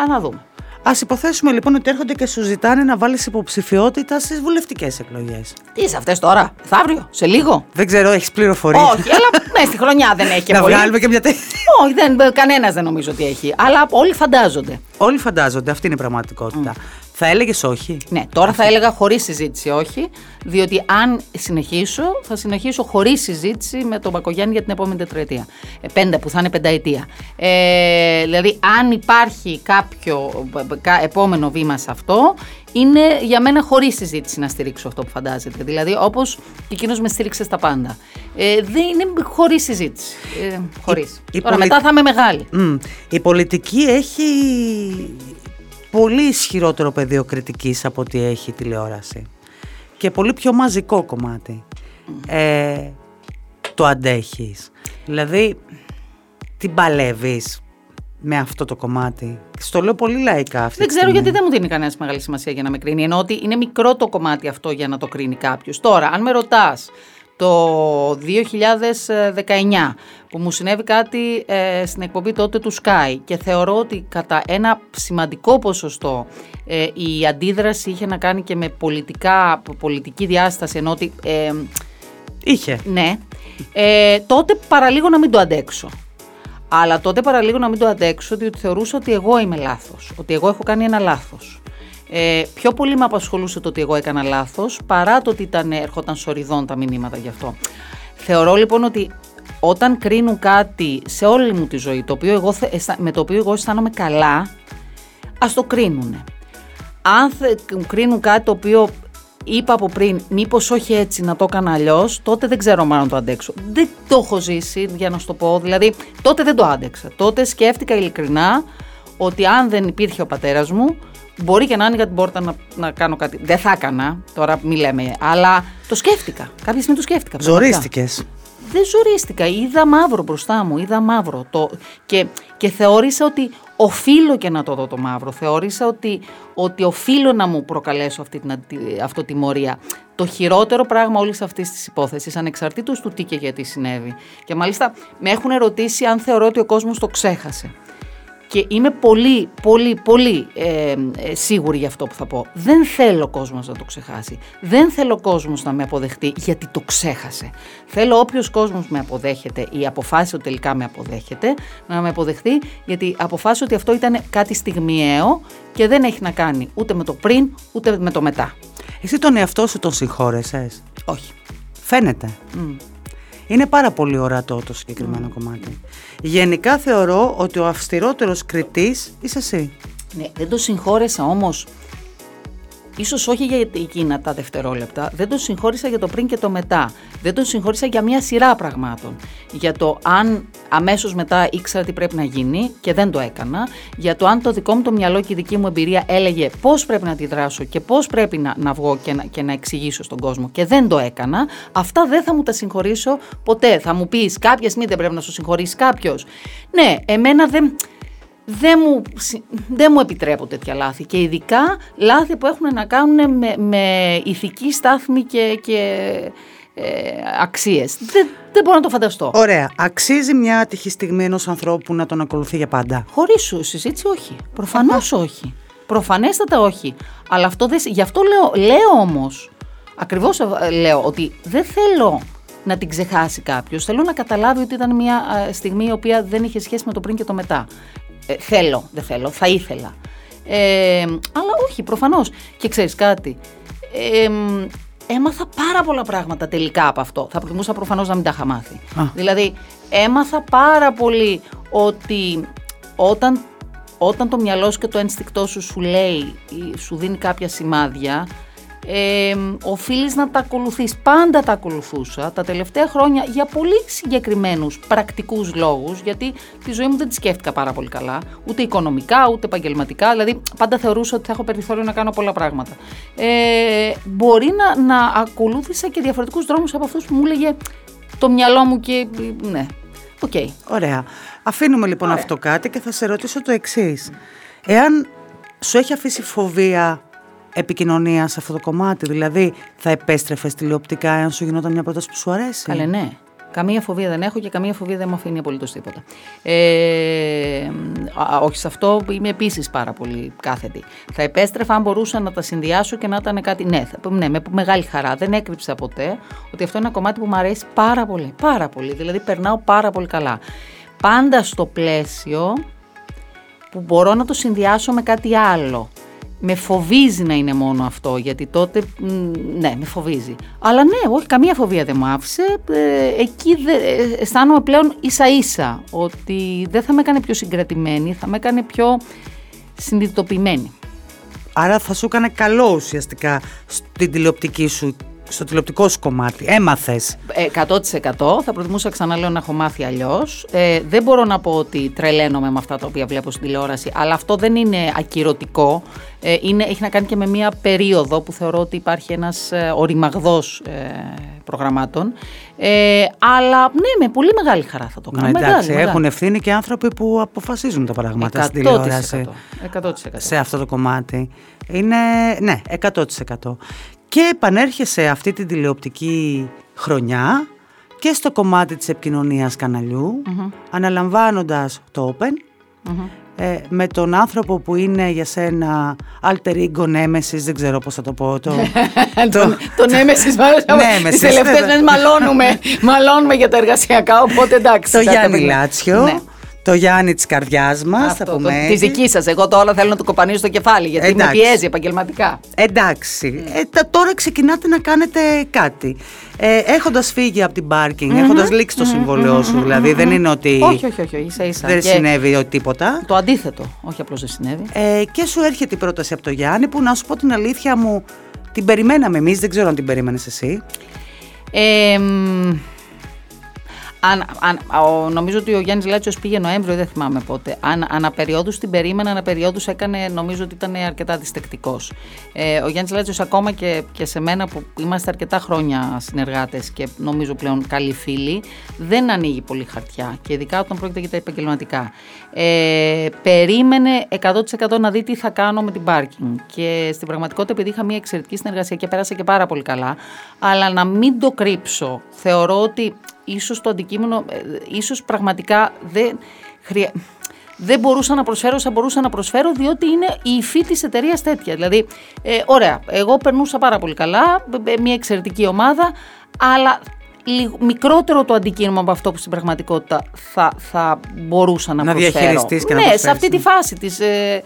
Α να δούμε. Α υποθέσουμε λοιπόν ότι έρχονται και σου ζητάνε να βάλεις υποψηφιότητα στις βουλευτικές εκλογές. Τι είσαι αυτές τώρα, θα αύριο, σε λίγο; Δεν ξέρω, έχεις πληροφορίε. Όχι, αλλά ναι, στη χρονιά δεν έχει. (laughs) να βγάλουμε και μια τέτοια. (laughs) Όχι, δεν, κανένας δεν νομίζω ότι έχει. Αλλά όλοι φαντάζονται. Όλοι φαντάζονται, αυτή είναι η πραγματικότητα. Θα έλεγες όχι; Ναι, τώρα θα έλεγα χωρίς συζήτηση όχι, διότι αν συνεχίσω, θα συνεχίσω χωρίς συζήτηση με τον Μπακογιάννη για την επόμενη τετραετία. Ε, πέντε που θα είναι πενταετία. Ε, δηλαδή, αν υπάρχει κάποιο επόμενο βήμα σε αυτό, είναι για μένα χωρίς συζήτηση να στηρίξω αυτό που φαντάζεται. Δηλαδή, όπως και εκείνος με στήριξε στα πάντα. Ε, δεν είναι χωρίς συζήτηση. Ε, χωρίς. Τώρα μετά θα είμαι μεγάλη. Η πολιτική έχει πολύ ισχυρότερο πεδίο κριτικής από ό,τι έχει η τηλεόραση και πολύ πιο μαζικό κομμάτι. Ε, το αντέχεις. Δηλαδή, την παλεύεις με αυτό το κομμάτι. Στο λέω πολύ λαϊκά αυτή Δεν ξέρω γιατί δεν μου δίνει κανένα μεγάλη σημασία για να με κρίνει. Ενώ ότι είναι μικρό το κομμάτι αυτό για να το κρίνει κάποιος. Τώρα, αν με ρωτάς το 2019 που μου συνέβη κάτι ε, στην εκπομπή τότε του Sky και θεωρώ ότι κατά ένα σημαντικό ποσοστό ε, η αντίδραση είχε να κάνει και με πολιτικά, πολιτική διάσταση ενώ ότι... Ε, είχε. Ναι. τότε παραλίγο να μην το αντέξω. Αλλά τότε παραλίγο να μην το αντέξω διότι θεωρούσα ότι εγώ είμαι λάθος, ότι εγώ έχω κάνει ένα λάθος. Ε, πιο πολύ με απασχολούσε το ότι εγώ έκανα λάθος παρά το ότι ήταν, έρχονταν σοριδών τα μηνύματα γι' αυτό. Θεωρώ λοιπόν ότι όταν κρίνουν κάτι σε όλη μου τη ζωή το οποίο εγώ, με το οποίο εγώ αισθάνομαι καλά, ας το κρίνουν. Αν κρίνουν κάτι το οποίο είπα από πριν, μήπως όχι έτσι να το έκανα αλλιώς, τότε δεν ξέρω μάλλον το αντέξω. Δεν το έχω ζήσει, για να σου το πω. Δηλαδή, τότε δεν το άντεξα. Τότε σκέφτηκα ειλικρινά ότι αν δεν υπήρχε ο πατέρας μου, Μπορεί και να άνοιγα την πόρτα να, να κάνω κάτι. Δεν θα έκανα, τώρα μη λέμε, αλλά το σκέφτηκα. Κάποια στιγμή το σκέφτηκα. Ζορίστηκες. Δεν ζορίστηκα. Είδα μαύρο μπροστά μου. Είδα μαύρο. Το... Και, και θεώρησα ότι οφείλω και να το δω το μαύρο. Θεώρησα ότι, ότι οφείλω να μου προκαλέσω αυτή την αυτοτιμωρία. Το χειρότερο πράγμα όλης αυτής της υπόθεσης, ανεξαρτήτως του τι και γιατί συνέβη. Και μάλιστα με έχουν ερωτήσει αν θεωρώ ότι ο κόσμος το ξέχασε. Και είμαι πολύ, πολύ, πολύ ε, ε, σίγουρη για αυτό που θα πω. Δεν θέλω ο κόσμος να το ξεχάσει. Δεν θέλω ο κόσμος να με αποδεχτεί γιατί το ξέχασε. Θέλω όποιος κόσμος με αποδέχεται ή αποφάσισε ότι τελικά με αποδέχεται να με αποδεχτεί γιατί αποφάσισε ότι αυτό ήταν κάτι στιγμιαίο και δεν έχει να κάνει ούτε με το πριν ούτε με το μετά. Εσύ τον εαυτό σου τον συγχώρεσες; Όχι. Φαίνεται. Είναι πάρα πολύ ορατό το συγκεκριμένο κομμάτι. Γενικά θεωρώ ότι ο αυστηρότερος κριτής είσαι εσύ. Ναι, δεν το συγχώρεσα όμως Ίσως όχι για εκείνα τα δευτερόλεπτα, δεν τον συγχώρησα για το πριν και το μετά. Δεν τον συγχώρησα για μια σειρά πραγμάτων. Για το αν αμέσως μετά ήξερα τι πρέπει να γίνει και δεν το έκανα. Για το αν το δικό μου το μυαλό και η δική μου εμπειρία έλεγε πώς πρέπει να αντιδράσω και πώς πρέπει να, να βγω και να, και να εξηγήσω στον κόσμο και δεν το έκανα. Αυτά δεν θα μου τα συγχωρήσω ποτέ. Θα μου πεις κάποια στιγμή δεν πρέπει να σου συγχωρήσει κάποιος. Ναι, εμένα δεν δεν μου, δεν μου επιτρέπω τέτοια λάθη και ειδικά λάθη που έχουν να κάνουν με, με ηθική στάθμη και, και ε, αξίες. Δεν, δεν μπορώ να το φανταστώ. Ωραία. Αξίζει μια άτυχη στιγμή ενός ανθρώπου να τον ακολουθεί για πάντα; Χωρίς σου συζήτηση όχι. Προφανώς όχι. Προφανέστατα όχι. Αλλά αυτό δεν, γι' αυτό λέω, λέω όμως, ακριβώς ε, λέω ότι δεν θέλω να την ξεχάσει κάποιος. Θέλω να καταλάβει ότι ήταν μια ε, στιγμή η οποία δεν είχε σχέση με το πριν και το μετά. Ε, θέλω, δεν θέλω, θα ήθελα. Ε, αλλά όχι, προφανώς. Και ξέρεις κάτι, ε, έμαθα πάρα πολλά πράγματα τελικά από αυτό. Θα προτιμούσα προφανώς να μην τα είχα μάθει. Δηλαδή, έμαθα πάρα πολύ ότι όταν, όταν το μυαλό σου και το ένστικτό σου σου λέει, σου δίνει κάποια σημάδια, ε, οφείλεις να τα ακολουθείς. Πάντα τα ακολουθούσα τα τελευταία χρόνια για πολύ συγκεκριμένους πρακτικούς λόγους, γιατί τη ζωή μου δεν τη σκέφτηκα πάρα πολύ καλά, ούτε οικονομικά, ούτε επαγγελματικά, δηλαδή πάντα θεωρούσα ότι θα έχω περιθώριο να κάνω πολλά πράγματα. Ε, μπορεί να, να ακολούθησα και διαφορετικούς δρόμους από αυτούς που μου έλεγε το μυαλό μου και ναι, OK. Okay. Ωραία. Αφήνουμε λοιπόν αυτό κάτι και θα σε ρωτήσω το εξής. Εάν σου έχει αφήσει φοβία η επικοινωνία σε αυτό το κομμάτι. Δηλαδή, θα επέστρεφες τηλεοπτικά εάν σου γινόταν μια πρόταση που σου αρέσει; Καλέ, ναι. Καμία φοβία δεν έχω και καμία φοβία δεν μου αφήνει απολύτως τίποτα. Ε, όχι, σε αυτό είμαι επίσης πάρα πολύ κάθετη. Θα επέστρεφα αν μπορούσα να τα συνδυάσω και να ήταν κάτι. Ναι, ναι, με μεγάλη χαρά. Δεν έκρυψα ποτέ ότι αυτό είναι ένα κομμάτι που μου αρέσει πάρα πολύ. Πάρα πολύ. Δηλαδή, περνάω πάρα πολύ καλά. Πάντα στο πλαίσιο που μπορώ να το συνδυάσω με κάτι άλλο με φοβίζει να είναι μόνο αυτό, γιατί τότε, ναι, με φοβίζει. Αλλά ναι, όχι, καμία φοβία δεν μου άφησε. Ε, εκεί δε, ε, αισθάνομαι πλέον ίσα ίσα ότι δεν θα με έκανε πιο συγκρατημένη, θα με έκανε πιο συνειδητοποιημένη. Άρα θα σου έκανε καλό ουσιαστικά στην τηλεοπτική σου στο τηλεοπτικό σου κομμάτι. Έμαθες. 100% θα προτιμούσα ξαναλέω να έχω μάθει αλλιώς. Ε, δεν μπορώ να πω ότι τρελαίνομαι με αυτά τα οποία βλέπω στην τηλεόραση, αλλά αυτό δεν είναι ακυρωτικό. Ε, είναι, έχει να κάνει και με μία περίοδο που θεωρώ ότι υπάρχει ένας ε, οριμαγδός ε, προγραμμάτων. Ε, αλλά ναι, με πολύ μεγάλη χαρά θα το κάνω. Ναι, εντάξει, έχουν ευθύνη και άνθρωποι που αποφασίζουν τα πράγματα 100%, στην τηλεόραση. 100%. Σε αυτό το κομμάτι. Είναι, ναι, 100% και επανέρχεσαι αυτή την τηλεοπτική χρονιά και στο κομμάτι της επικοινωνίας καναλιού, mm-hmm. αναλαμβάνοντας το Open, ε, με τον άνθρωπο που είναι για σένα alter ego nemesis, δεν ξέρω πώς θα το πω. Το, (laughs) το, το nemesis, μάλλον, (laughs) τις τελευταίες μέρες μαλώνουμε, (laughs) μαλώνουμε για τα εργασιακά, οπότε εντάξει. Το Γιάννη Λάτσιο. Ναι το Γιάννη της καρδιάς μας. Τη δική σας. Εγώ το όλο θέλω να το κοπανίσω στο κεφάλι, γιατί Εντάξει. με πιέζει επαγγελματικά. Εντάξει. Mm. Ε, τώρα ξεκινάτε να κάνετε κάτι. Ε, έχοντας φύγει από την πάρκινγκ, mm-hmm. έχοντας λήξει το συμβολαιό σου, δηλαδή δεν είναι ότι. Όχι, όχι, όχι. Ίσα, ίσα. Δεν και... συνέβη τίποτα. Το αντίθετο. Όχι απλώς δεν συνέβη. Ε, και σου έρχεται η πρόταση από το Γιάννη που να σου πω την αλήθεια μου. Την περιμέναμε εμείς, δεν ξέρω αν την περίμενες εσύ. Ε, αν, αν, ο, νομίζω ότι ο Γιάννης Λάτσιος πήγε Νοέμβριο, δεν θυμάμαι πότε. Αν, αναπεριόδους την περίμενα, αναπεριόδους έκανε, νομίζω ότι ήταν αρκετά διστεκτικό. Ε, ο Γιάννης Λάτσιος, ακόμα και, και σε μένα που είμαστε αρκετά χρόνια συνεργάτες και νομίζω πλέον καλοί φίλοι, δεν ανοίγει πολύ χαρτιά. Και ειδικά όταν πρόκειται για τα επαγγελματικά. Ε, περίμενε 100% να δει τι θα κάνω με την πάρκινγκ. Και στην πραγματικότητα, επειδή είχα μια εξαιρετική συνεργασία και πέρασα και πάρα πολύ καλά, αλλά να μην το κρύψω, θεωρώ ότι ίσως το αντικείμενο, ε, ίσως πραγματικά δεν, χρεια... δεν μπορούσα να προσφέρω όσα μπορούσα να προσφέρω διότι είναι η υφή της εταιρείας τέτοια. Δηλαδή, ε, ωραία, εγώ περνούσα πάρα πολύ καλά, μια εξαιρετική ομάδα, αλλά μικρότερο το αντικείμενο από αυτό που στην πραγματικότητα θα, θα μπορούσα να, να προσφέρω. Διαχειριστείς και ναι, να σε αυτή τη φάση της. Ε,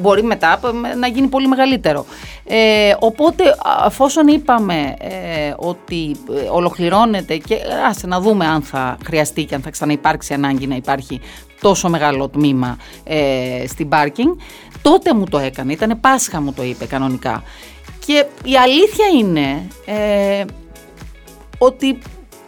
μπορεί μετά να γίνει πολύ μεγαλύτερο. Ε, οπότε, αφόσον είπαμε ε, ότι ε, ολοκληρώνεται και άσε να δούμε αν θα χρειαστεί και αν θα ξαναυπάρξει ανάγκη να υπάρχει τόσο μεγάλο τμήμα ε, στην πάρκινγκ, τότε μου το έκανε. Ήταν Πάσχα μου το είπε κανονικά. Και η αλήθεια είναι ε, ότι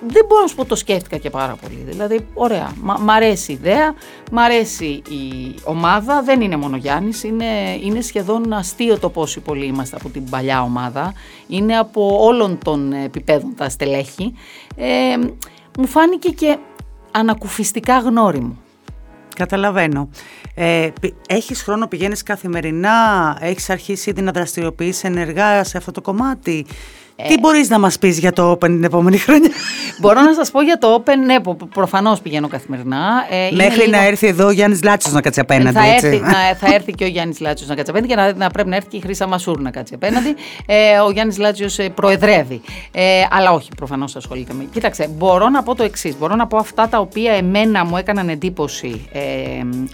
δεν μπορώ να σου πω το σκέφτηκα και πάρα πολύ. Δηλαδή, ωραία, μ' αρέσει η ιδέα, μ' αρέσει η ομάδα, δεν είναι μόνο Γιάννης, είναι, είναι σχεδόν αστείο το πόσοι πολλοί είμαστε από την παλιά ομάδα, είναι από όλων των επιπέδων τα στελέχη. Ε, μου φάνηκε και ανακουφιστικά γνώριμο. Καταλαβαίνω. Ε, έχεις χρόνο, πηγαίνεις καθημερινά, έχεις αρχίσει ήδη να δραστηριοποιείς ενεργά σε αυτό το κομμάτι; Ε, Τι μπορείς να μας πεις για το Open την επόμενη χρονιά; (laughs) Μπορώ να σας πω για το Open, ναι, προφανώς πηγαίνω καθημερινά. Ε, Μέχρι να έρθει εδώ ο Γιάννης Λάτσος να κάτσει απέναντι, θα έτσι. Έρθει, να, θα έρθει και ο Γιάννης Λάτσος να κάτσει απέναντι και να, να πρέπει να έρθει και η Χρύσα Μασούρ να κάτσει απέναντι. Ε, ο Γιάννης Λάτσος ε, προεδρεύει. Ε, αλλά όχι, προφανώς ασχολείται με. Κοίταξε, μπορώ να πω το εξής. Μπορώ να πω αυτά τα οποία εμένα μου έκαναν εντύπωση ε,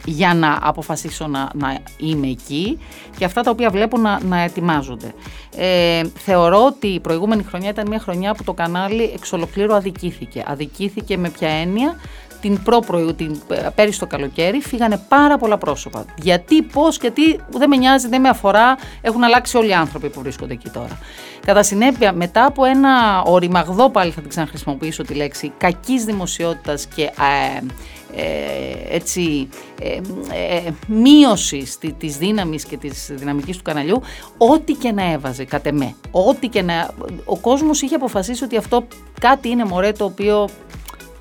για να αποφασίσω να, να είμαι εκεί και αυτά τα οποία βλέπω να, να ετοιμάζονται. Ε, θεωρώ ότι η προηγούμενη χρονιά ήταν μια χρονιά που το κανάλι εξ ολοκλήρου αδικήθηκε. Αδικήθηκε με ποια έννοια; Την πρόπροη, την, πέρυσι το καλοκαίρι, φύγανε πάρα πολλά πρόσωπα. Γιατί, πώς, γιατί δεν με νοιάζει, δεν με αφορά, έχουν αλλάξει όλοι οι άνθρωποι που βρίσκονται εκεί τώρα. Κατά συνέπεια, μετά από ένα οριμαγδό, πάλι θα την ξαναχρησιμοποιήσω τη λέξη, κακής δημοσιότητας και ε, ε, έτσι, ε, ε, μείωσης της δύναμης και της δυναμικής του καναλιού, ό,τι και να έβαζε, κατ' εμέ. Ό,τι και να... Ο κόσμος είχε αποφασίσει ότι αυτό κάτι είναι μωρέ το οποίο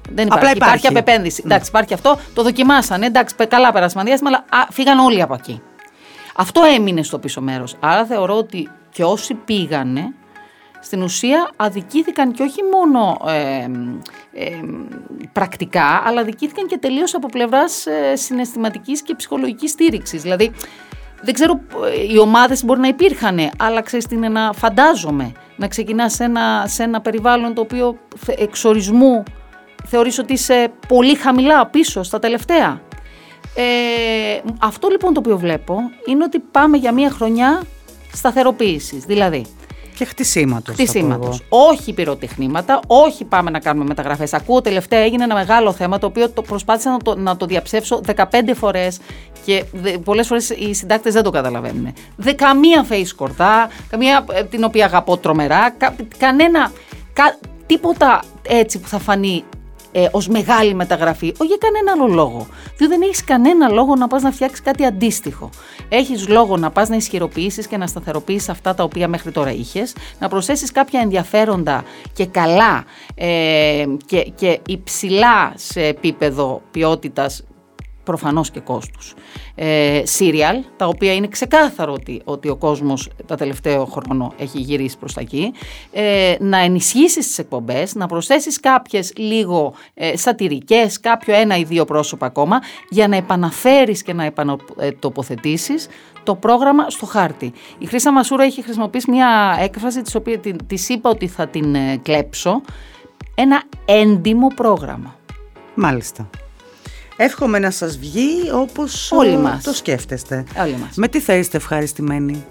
δεν υπάρχει. Απλά υπάρχει. υπάρχει απεπένδυση. Ναι. Εντάξει, υπάρχει αυτό. Το δοκιμάσανε. Εντάξει, καλά πέρασμα διάστημα, αλλά α, φύγαν όλοι από εκεί. Αυτό έμεινε στο πίσω μέρος. Άρα θεωρώ ότι και όσοι πήγανε, στην ουσία αδικήθηκαν και όχι μόνο ε, ε, πρακτικά, αλλά αδικήθηκαν και τελείως από πλευράς ε, συναισθηματικής και ψυχολογικής στήριξης. Δηλαδή, δεν ξέρω, ε, οι ομάδες μπορεί να υπήρχαν, αλλά ξέρεις τι είναι να φαντάζομαι, να ξεκινάς σε ένα, σε ένα περιβάλλον το οποίο εξορισμού θεωρείς ότι είσαι πολύ χαμηλά πίσω στα τελευταία. Ε, αυτό λοιπόν το οποίο βλέπω είναι ότι πάμε για μια χρονιά σταθεροποίησης. Δηλαδή, και χτισήματος. Χτισήματος. Όχι πυροτεχνήματα, όχι πάμε να κάνουμε μεταγραφές. Ακούω τελευταία έγινε ένα μεγάλο θέμα το οποίο το προσπάθησα να το, να το διαψεύσω 15 φορές και πολλές φορές οι συντάκτες δεν το καταλαβαίνουν. Δε, καμία face κορδά, καμία ε, την οποία αγαπώ τρομερά, κα, κανένα. Κα, τίποτα έτσι που θα φανεί ε, ως μεγάλη μεταγραφή, όχι για κανένα άλλο λόγο. Διότι δεν έχεις κανένα λόγο να πας να φτιάξεις κάτι αντίστοιχο. Έχεις λόγο να πας να ισχυροποιήσεις και να σταθεροποιήσεις αυτά τα οποία μέχρι τώρα είχες, να προσθέσεις κάποια ενδιαφέροντα και καλά ε, και, και υψηλά σε επίπεδο ποιότητας προφανώς και κόστους. Ε, serial, τα οποία είναι ξεκάθαρο ότι, ότι ο κόσμος τα τελευταίο χρόνο έχει γυρίσει προς τα εκεί. Ε, να ενισχύσεις τις εκπομπές, να προσθέσεις κάποιες λίγο ε, σατυρικές, κάποιο ένα ή δύο πρόσωπα ακόμα, για να επαναφέρεις και να επανατοποθετήσεις το πρόγραμμα στο χάρτη. Η Χρύσα Μασούρα έχει χρησιμοποιήσει μια έκφραση της οποίας της είπα ότι θα την ε, κλέψω. Ένα έντιμο πρόγραμμα. Μάλιστα. Εύχομαι να σας βγει όπως Όλοι μας. το σκέφτεστε. Όλοι μας. Με τι θα είστε ευχαριστημένοι;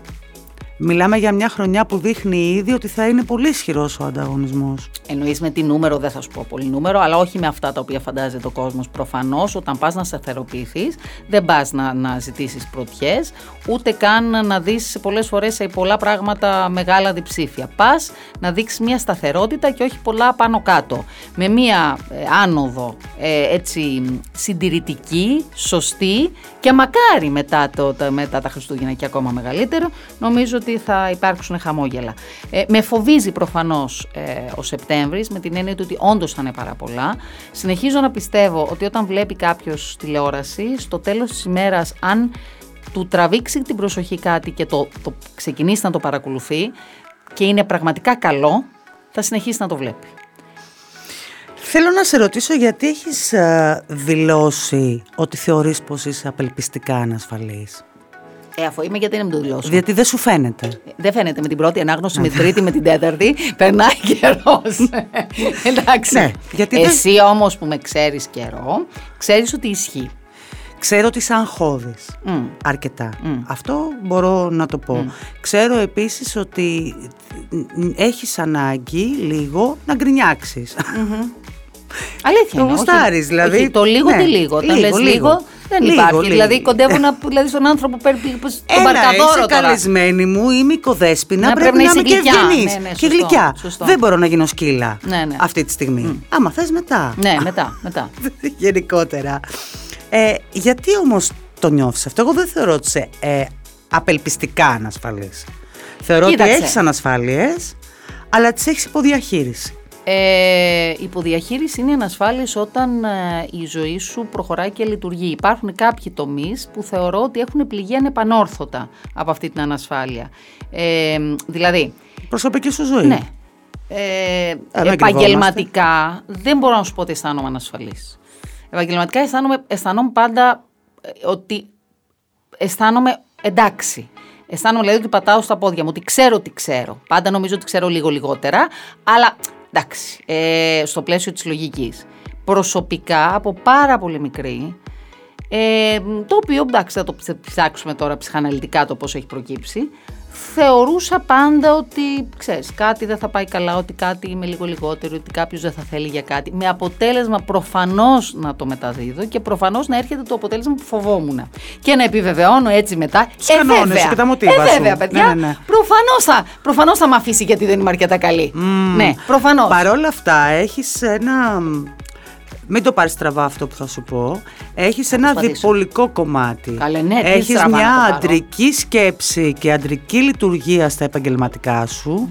Μιλάμε για μια χρονιά που δείχνει ήδη ότι θα είναι πολύ ισχυρός ο ανταγωνισμός. Εννοείς με τι νούμερο, δεν θα σου πω πολύ νούμερο, αλλά όχι με αυτά τα οποία φαντάζεται ο κόσμος. Προφανώς, όταν πας να σταθεροποιηθείς, δεν πας να, να ζητήσεις πρωτιές, ούτε καν να δεις πολλές φορές σε πολλά πράγματα μεγάλα διψήφια. Πας να δείξεις μια σταθερότητα και όχι πολλά πάνω κάτω. Με μια ε, άνοδο ε, έτσι συντηρητική, σωστή και μακάρι μετά, το, μετά τα Χριστούγεννα και ακόμα μεγαλύτερο, νομίζω ότι ότι θα υπάρξουν χαμόγελα. Ε, με φοβίζει προφανώς ε, ο Σεπτέμβρης με την έννοια του ότι όντως θα είναι πάρα πολλά. Συνεχίζω να πιστεύω ότι όταν βλέπει κάποιος τηλεόραση, στο τέλος της ημέρας αν του τραβήξει την προσοχή κάτι και το, το ξεκινήσει να το παρακολουθεί και είναι πραγματικά καλό, θα συνεχίσει να το βλέπει. Θέλω να σε ρωτήσω γιατί έχεις ε, δηλώσει ότι θεωρείς πως είσαι απελπιστικά ανασφαλής. Ε, αφού είμαι, γιατί να μην το δηλώσω. Γιατί δεν σου φαίνεται. Δεν φαίνεται με την πρώτη ανάγνωση, με την τρίτη, με την τέταρτη. Περνάει καιρός. (laughs) Εντάξει. Ναι, γιατί δεν- Εσύ όμως που με ξέρεις καιρό, ξέρεις ότι ισχύει. Ξέρω ότι είσαι αγχώδης. Μμ. Αρκετά. Αυτό μπορώ να το πω. Ξέρω επίσης ότι έχεις ανάγκη λίγο να γκρινιάξεις. Αλήθεια. Το είναι, όχι. γουστάρεις, δηλαδή. Όχι, το λίγο Ναι, τι λίγο. Όταν λίγο, λες λίγο, λίγο. δεν Λίγο, υπάρχει. λίγο. Δηλαδή κοντεύω να, δηλαδή στον άνθρωπο που παίρνει τον Έλα, παρκαδόρο είσαι τώρα. καλεσμένη μου, είμαι οικοδέσποινα, Ναι, πρέπει, πρέπει να να είμαι είσαι και γλυκιά. ευγενής Ναι, ναι, και σωστό, γλυκιά. σωστό. Δεν μπορώ να γίνω σκύλα Ναι, ναι. αυτή τη στιγμή. Άμα θες μετά. Ναι, μετά, μετά. (laughs) Γενικότερα. Ε, γιατί όμως το νιώθεις αυτό; Εγώ δεν θεωρώ ότι είσαι ε, απελπιστικά ανασφαλής. Θεωρώ Κοίταξε. ότι έχεις ανασφάλειες, αλλά τις έχεις υποδιαχείριση. Ε, υποδιαχείριση είναι ανασφάλειες όταν ε, η ζωή σου προχωράει και λειτουργεί. Υπάρχουν κάποιοι τομείς που θεωρώ ότι έχουν πληγεί ανεπανόρθωτα από αυτή την ανασφάλεια. Ε, δηλαδή, Προσωπική σου ζωή. ναι, ε, Άρα επαγγελματικά δεν μπορώ να σου πω ότι αισθάνομαι ανασφαλής. Επαγγελματικά αισθάνομαι, αισθάνομαι πάντα ε, ότι αισθάνομαι εντάξει. Αισθάνομαι δηλαδή ότι πατάω στα πόδια μου, ότι ξέρω ότι ξέρω. Πάντα νομίζω ότι ξέρω λίγο λιγότερα, αλλά εντάξει, ε, στο πλαίσιο της λογικής. Προσωπικά, από πάρα πολύ μικρή, ε, το οποίο εντάξει θα το ψ- ψάξουμε τώρα ψυχαναλυτικά το πώς έχει προκύψει, θεωρούσα πάντα ότι, ξέρεις, κάτι δεν θα πάει καλά, ότι κάτι είμαι λίγο λιγότερο, ότι κάποιος δεν θα θέλει για κάτι. Με αποτέλεσμα προφανώς να το μεταδίδω και προφανώς να έρχεται το αποτέλεσμα που φοβόμουν. Και να επιβεβαιώνω έτσι μετά. Τους κανόνες βέβαια, σου και τα μοτίβα ε, σου. βέβαια, παιδιά. Ναι, ναι, ναι. Προφανώς, θα, προφανώς θα με αφήσει γιατί δεν είμαι αρκετά καλή. Ναι, προφανώς. Παρ' όλα αυτά έχεις ένα... Μην το πάρεις στραβά αυτό που θα σου πω. Έχεις ένα προσπαθήσω. διπολικό κομμάτι. Καλέ, ναι, τι Έχεις στραβά να μια το πάρω. αντρική σκέψη και αντρική λειτουργία στα επαγγελματικά σου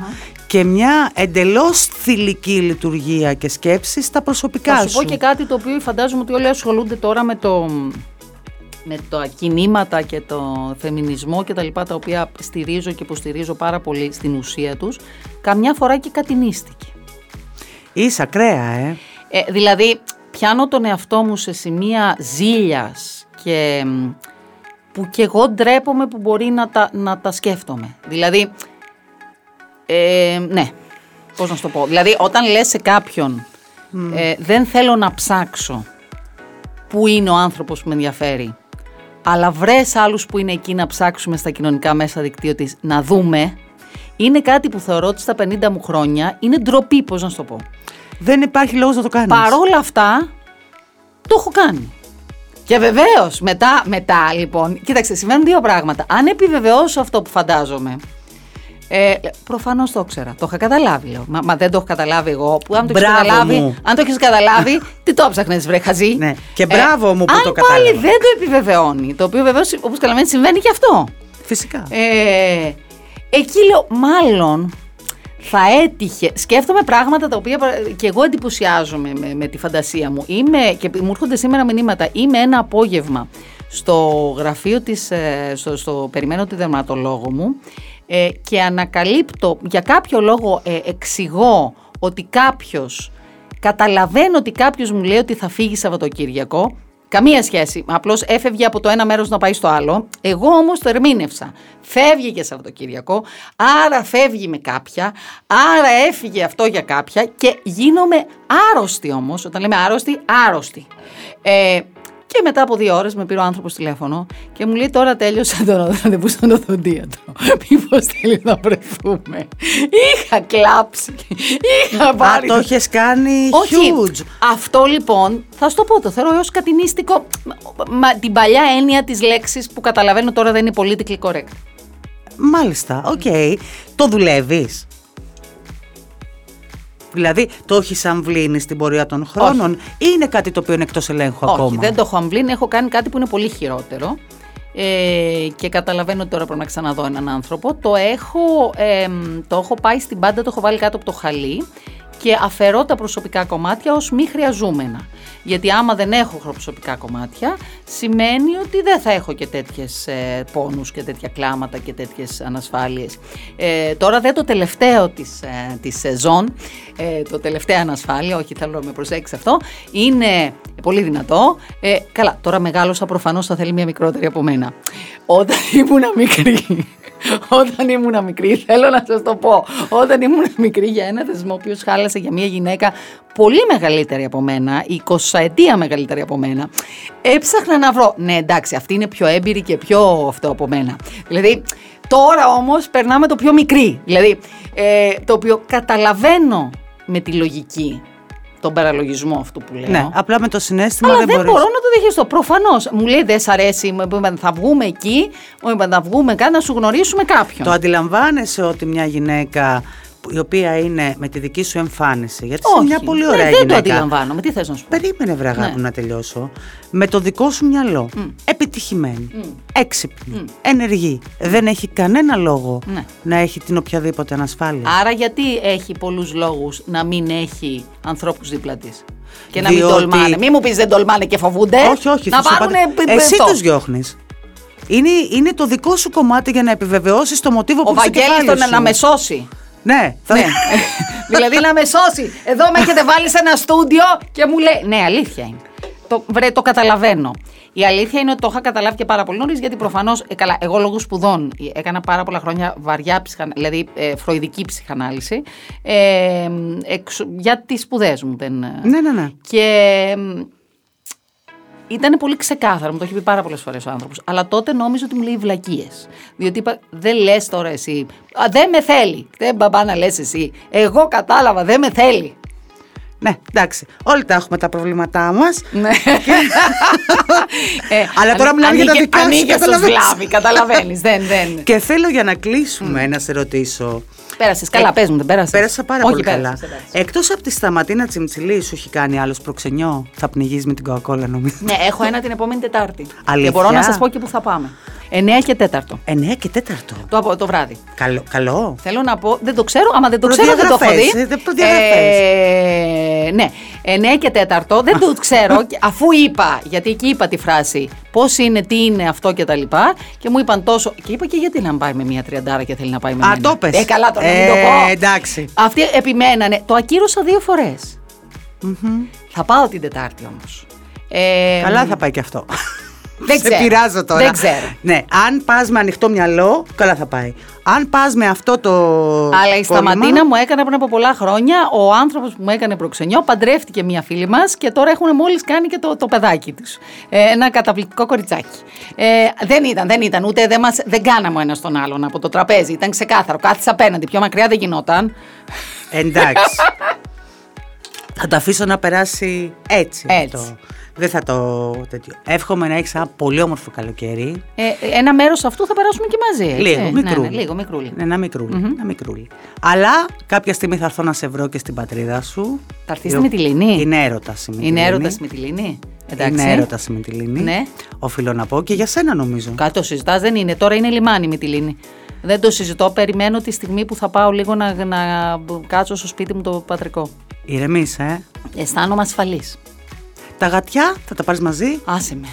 και μια εντελώς θηλυκή λειτουργία και σκέψη στα προσωπικά Θα σου πω και κάτι το οποίο φαντάζομαι ότι όλοι ασχολούνται τώρα με το με τα κινήματα και το φεμινισμό και τα λοιπά τα οποία στηρίζω και υποστηρίζω πάρα πολύ στην ουσία τους καμιά φορά και κατηνίστηκε. Είσαι ακραία, ε. Ε, δηλαδή πιάνω τον εαυτό μου σε σημεία ζήλιας και μ, που και εγώ ντρέπομαι που μπορεί να τα, να τα σκέφτομαι. Δηλαδή, ε, ναι, πώς να σου το πω. Δηλαδή όταν λες σε κάποιον ε, δεν θέλω να ψάξω που είναι ο άνθρωπος που με ενδιαφέρει αλλά βρες άλλους που είναι εκεί να ψάξουμε στα κοινωνικά μέσα δικτύο της να δούμε είναι κάτι που θεωρώ ότι στα 50 μου χρόνια είναι ντροπή, πώς να σου το πω. Δεν υπάρχει λόγος να το κάνεις. Παρόλα αυτά, το έχω κάνει. Και βεβαίως, μετά, μετά λοιπόν, κοίταξε, συμβαίνουν δύο πράγματα. Αν επιβεβαιώσω αυτό που φαντάζομαι, ε, Προφανώς το ήξερα. Το είχα καταλάβει, λέω. Μα, μα δεν το έχω καταλάβει εγώ. Που αν το έχεις Μπράβο καταλάβει, μου. αν το έχεις καταλάβει, (laughs) τι το ψάχνε, βρε χαζί. Ναι. Και μπράβο μου που αν το πάλι κατάλαβα. δεν το επιβεβαιώνει, το οποίο βεβαίως όπως καταλαβαίνεις συμβαίνει και αυτό. Φυσικά. Ε, εκεί λέω, μάλλον θα έτυχε. Σκέφτομαι πράγματα τα οποία πρα- και εγώ εντυπωσιάζομαι με, με τη φαντασία μου. Είμαι, και μου έρχονται σήμερα μηνύματα. Είμαι ένα απόγευμα στο γραφείο της, ε, στο, στο περιμένω τη δερματολόγο μου ε, και ανακαλύπτω, για κάποιο λόγο ε, εξηγώ ότι κάποιος, καταλαβαίνω ότι κάποιος μου λέει ότι θα φύγει Σαββατοκύριακο, Καμία σχέση. Απλώς έφευγε από το ένα μέρος να πάει στο άλλο. Εγώ όμως το ερμήνευσα. Φεύγει και Σαββατοκύριακο, άρα φεύγει με κάποια, άρα έφυγε αυτό για κάποια και γίνομαι άρρωστη όμως. Όταν λέμε άρρωστη, άρρωστη. Ε, και μετά από δύο ώρες με πήρε ο άνθρωπος τηλέφωνο και μου λέει: Τώρα τέλειωσα το ραντεβού στον οδοντίατρο. Μήπως θέλει να βρεθούμε. Είχα κλάψει. Είχα Α, πάρει. το έχεις κάνει Όχι. huge. Αυτό λοιπόν, θα σου το πω, το θεωρώ έως κατινίστικο με, την παλιά έννοια της λέξης που καταλαβαίνω τώρα δεν είναι politically correct. Μάλιστα, οκ. Το δουλεύεις. Δηλαδή, το έχει αμβλύνει στην πορεία των χρόνων ή είναι κάτι το οποίο είναι εκτός ελέγχου Όχι, ακόμα; δεν το έχω αμβλύνει, έχω κάνει κάτι που είναι πολύ χειρότερο. Ε, και καταλαβαίνω ότι τώρα πρέπει να ξαναδώ έναν άνθρωπο. Το έχω, εμ, το έχω πάει στην πάντα, το έχω βάλει κάτω από το χαλί και αφαιρώ τα προσωπικά κομμάτια ως μη χρειαζούμενα. Γιατί άμα δεν έχω προσωπικά κομμάτια, σημαίνει ότι δεν θα έχω και τέτοιες ε, πόνους και τέτοια κλάματα και τέτοιες ανασφάλειες. Ε, τώρα δεν το τελευταίο της, ε, της σεζόν, ε, το τελευταίο ανασφάλεια, όχι θέλω να με προσέξεις αυτό, είναι πολύ δυνατό. Ε, καλά, τώρα μεγάλωσα προφανώς θα θέλει μια μικρότερη από μένα. Όταν (laughs) ήμουν μικρή, όταν ήμουν μικρή, θέλω να σας το πω. Όταν ήμουν μικρή για ένα θεσμό, ο οποίος χάλασε για μια γυναίκα πολύ μεγαλύτερη από μένα, 20 ετία μεγαλύτερη από μένα, έψαχνα να βρω. Ναι, εντάξει, αυτή είναι πιο έμπειρη και πιο αυτό από μένα. Δηλαδή, τώρα όμως περνάμε το πιο μικρή. Δηλαδή, ε, το οποίο καταλαβαίνω με τη λογική τον παραλογισμό αυτού που λέω. Ναι, απλά με το συνέστημα Αλλά δεν, δεν, μπορείς. μπορώ να το διαχειριστώ. Προφανώς. Μου λέει δεν σ' αρέσει, μου είπαν, θα βγούμε εκεί, μου είπαν, θα βγούμε κάτι να σου γνωρίσουμε κάποιον. Το αντιλαμβάνεσαι ότι μια γυναίκα που- η οποία είναι με τη δική σου εμφάνιση, γιατί είσαι Όχι. μια πολύ Ναι, ωραία δεν γυναίκα. το αντιλαμβάνομαι. Τι θες να σου πω; Περίμενε βρε αγάπη Ναι. μου να τελειώσω. Με το δικό σου μυαλό, επιτυχημένη, έξυπνη, ενεργή, δεν έχει κανένα λόγο Ναι. να έχει την οποιαδήποτε ανασφάλεια. Άρα γιατί έχει πολλούς λόγους να μην έχει ανθρώπους δίπλα της; Και να μην Διότι- τολμάνε. Μην μου πεις δεν τολμάνε και φοβούνται. όχι, όχι. Να θα σου πάρουν απαντήσω. Εσύ τους διώχνεις. Είναι, είναι το δικό σου κομμάτι για να επιβεβαιώσεις το μοτίβο που Ο έχει στο Βαγγέλης κεφάλι τον σου. να με σώσει. Ναι, θα... Ναι. (laughs) δηλαδή να με σώσει. Εδώ με έχετε βάλει σε ένα στούντιο και μου λέει. Ναι, αλήθεια είναι. Το, βρε, το καταλαβαίνω. Η αλήθεια είναι ότι το είχα καταλάβει και πάρα πολύ νωρίς, γιατί προφανώς. Ε, καλά, εγώ λόγω σπουδών ε, έκανα πάρα πολλά χρόνια βαριά ψυχανάλυση, δηλαδή ε, φροηδική ψυχανάλυση. Ε, εξ- για τις σπουδές μου. Δεν, ε, ναι, ναι, ναι. και ήταν πολύ ξεκάθαρο, μου το έχει πει πάρα πολλές φορές ο άνθρωπος. Αλλά τότε νόμιζα ότι μου λέει βλακίες. Διότι είπα, δεν λες τώρα εσύ. Α, δεν με θέλει. Δεν μπαμπά να λες εσύ. Εγώ κατάλαβα, δεν με θέλει. Ναι, εντάξει. Όλοι τα έχουμε τα προβλήματά μας. Ναι. (laughs) Ε, Αλλά τώρα μιλάμε για τα ανοίγε- δικά σου, ανοίγε στο καταλαβαίνεις. σλάβι, καταλαβαίνεις. δεν, δεν. Και θέλω για να κλείσουμε να σε ρωτήσω. Πέρασες καλά, πες μου, δεν πέρασες. Πέρασα πάρα Όχι, πολύ καλά. πέρασες, εντάξει. Εκτός από τη σταματίνα τσιμτσιλή, σου έχει κάνει άλλο προξενιό; Θα πνιγείς με την κοκακόλα, νομίζω. Ναι, έχω ένα την επόμενη Τετάρτη. Αλήθεια; Και μπορώ να σας πω και πού θα πάμε. 9 και 4 9 και 4. το, απο- το βράδυ. Καλό. καλό. Θέλω να πω, δεν το ξέρω, άμα δεν το ξέρω δεν το έχω Προδιαγραφές, δει. ε, δεν προδιαγραφές. Ε, ναι, 9 και 4 δεν το ξέρω, (laughs) και αφού είπα, γιατί εκεί είπα τη φράση, πώς είναι, τι είναι αυτό και τα λοιπά και μου είπαν τόσο, και είπα και γιατί να πάει με μια τριαντάρα και θέλει να πάει με Α, μένα; το πες. Ε, καλά τώρα, να μην Ε, το πω. εντάξει. Αυτοί επιμένανε, το ακύρωσα δύο φορές. Θα πάω την Τετάρτη όμως. Ε, Καλά θα πάει και αυτό. Δεν Σε ξέρω. πειράζω τώρα. Δεν ξέρω. Ναι, αν πας με ανοιχτό μυαλό, καλά θα πάει. Αν πας με αυτό το. Αλλά η κόλλημα- Σταματίνα μου έκανε πριν από πολλά χρόνια. Ο άνθρωπος που μου έκανε προξενιό παντρεύτηκε μία φίλη μας και τώρα έχουν μόλις κάνει και το, το παιδάκι τους. Ε, ένα καταπληκτικό κοριτσάκι. Ε, δεν ήταν, δεν ήταν. Ούτε δεν, μας, δεν κάναμε ο ένας τον άλλον από το τραπέζι. Ήταν ξεκάθαρο. Κάθισε απέναντι. Πιο μακριά δεν γινόταν. Εντάξει. (laughs) θα το αφήσω να περάσει έτσι. Έτσι. Αυτό. Δεν θα το τέτοιο. Εύχομαι να έχεις ένα πολύ όμορφο καλοκαίρι. Ε, ένα μέρος αυτού θα περάσουμε και μαζί. έτσι. Λίγο, Ναι, μικρούλι. Ναι, λίγο, μικρούλι. Ναι, Ένα μικρούλι, ένα μικρούλι. Αλλά κάποια στιγμή θα έρθω να σε βρω και στην πατρίδα σου. Θα έρθεις στη Μυτιληνή; Είναι έρωτας η Μυτιληνή. Είναι έρωτας με τη Λίνη. Εντάξει. Είναι έρωτας η Μυτιληνή. Ναι. Οφείλω να πω και για σένα νομίζω. Κάτι το συζητάς, δεν είναι. Τώρα είναι λιμάνι με τη Λίνη. Δεν το συζητώ. Περιμένω τη στιγμή που θα πάω λίγο να, να κάτσω στο σπίτι μου το πατρικό. Ηρεμείς, ε. Αισθάνομαι ασφαλής. Τα γατιά θα τα πάρεις μαζί; Άσε με.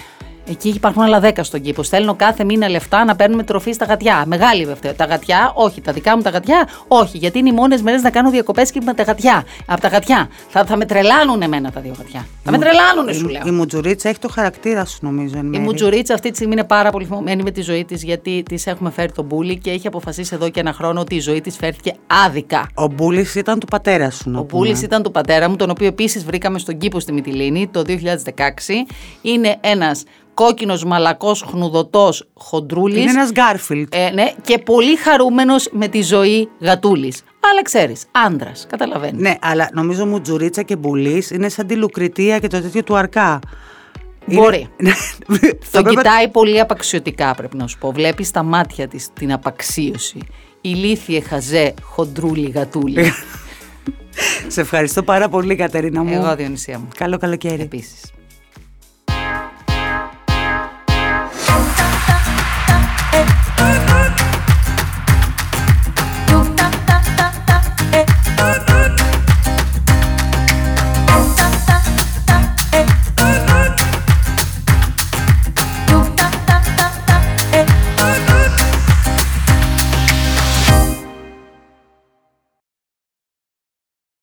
Εκεί υπάρχουν άλλα 10 στον κήπο. Στέλνω κάθε μήνα λεφτά να παίρνουμε τροφή στα γατιά. Μεγάλη βέβαια. Τα γατιά, όχι. Τα δικά μου τα γατιά, όχι. Γιατί είναι οι μόνες μέρες να κάνω διακοπές και με τα γατιά. Από τα γατιά. Θα, θα με τρελάνουν εμένα τα δύο γατιά. Θα με τρελάνουν, σου λέω. Η Μουτζουρίτσα έχει το χαρακτήρα σου νομίζω. εν Η μέρει. Μουτζουρίτσα αυτή τη στιγμή είναι πάρα πολύ θυμωμένη με τη ζωή της γιατί της έχουμε φέρει τον μπούλι και έχει αποφασίσει εδώ και ένα χρόνο ότι η ζωή της φέρθηκε άδικα. Ο Μπούλης ήταν του πατέρα σου. να Ο πούμε. Μπούλης ήταν του πατέρα μου, τον οποίο επίσης βρήκαμε στον κήπο στη Μυτιλίνη το 2016. Είναι ένας κόκκινος μαλακός χνουδωτός χοντρούλης. Είναι ένας Γκάρφιλτ. Ε, ναι, και πολύ χαρούμενος με τη ζωή γατούλης. Αλλά ξέρεις, άντρα, καταλαβαίνεις. Ναι, αλλά νομίζω Μουτζουρίτσα και Μπουλής είναι σαν τη Λουκριτία και το τέτοιο του Αρκά. Μπορεί. Είναι- Το Θα πρέπει- κοιτάει πολύ απαξιωτικά, πρέπει να σου πω. Βλέπεις στα μάτια της την απαξίωση. Ηλίθιε χαζέ, χοντρούλη γατούλη. (laughs) Σε ευχαριστώ πάρα πολύ, Κατερίνα μου. Εγώ Διονυσία μου. Καλό καλοκαίρι. Επίσης.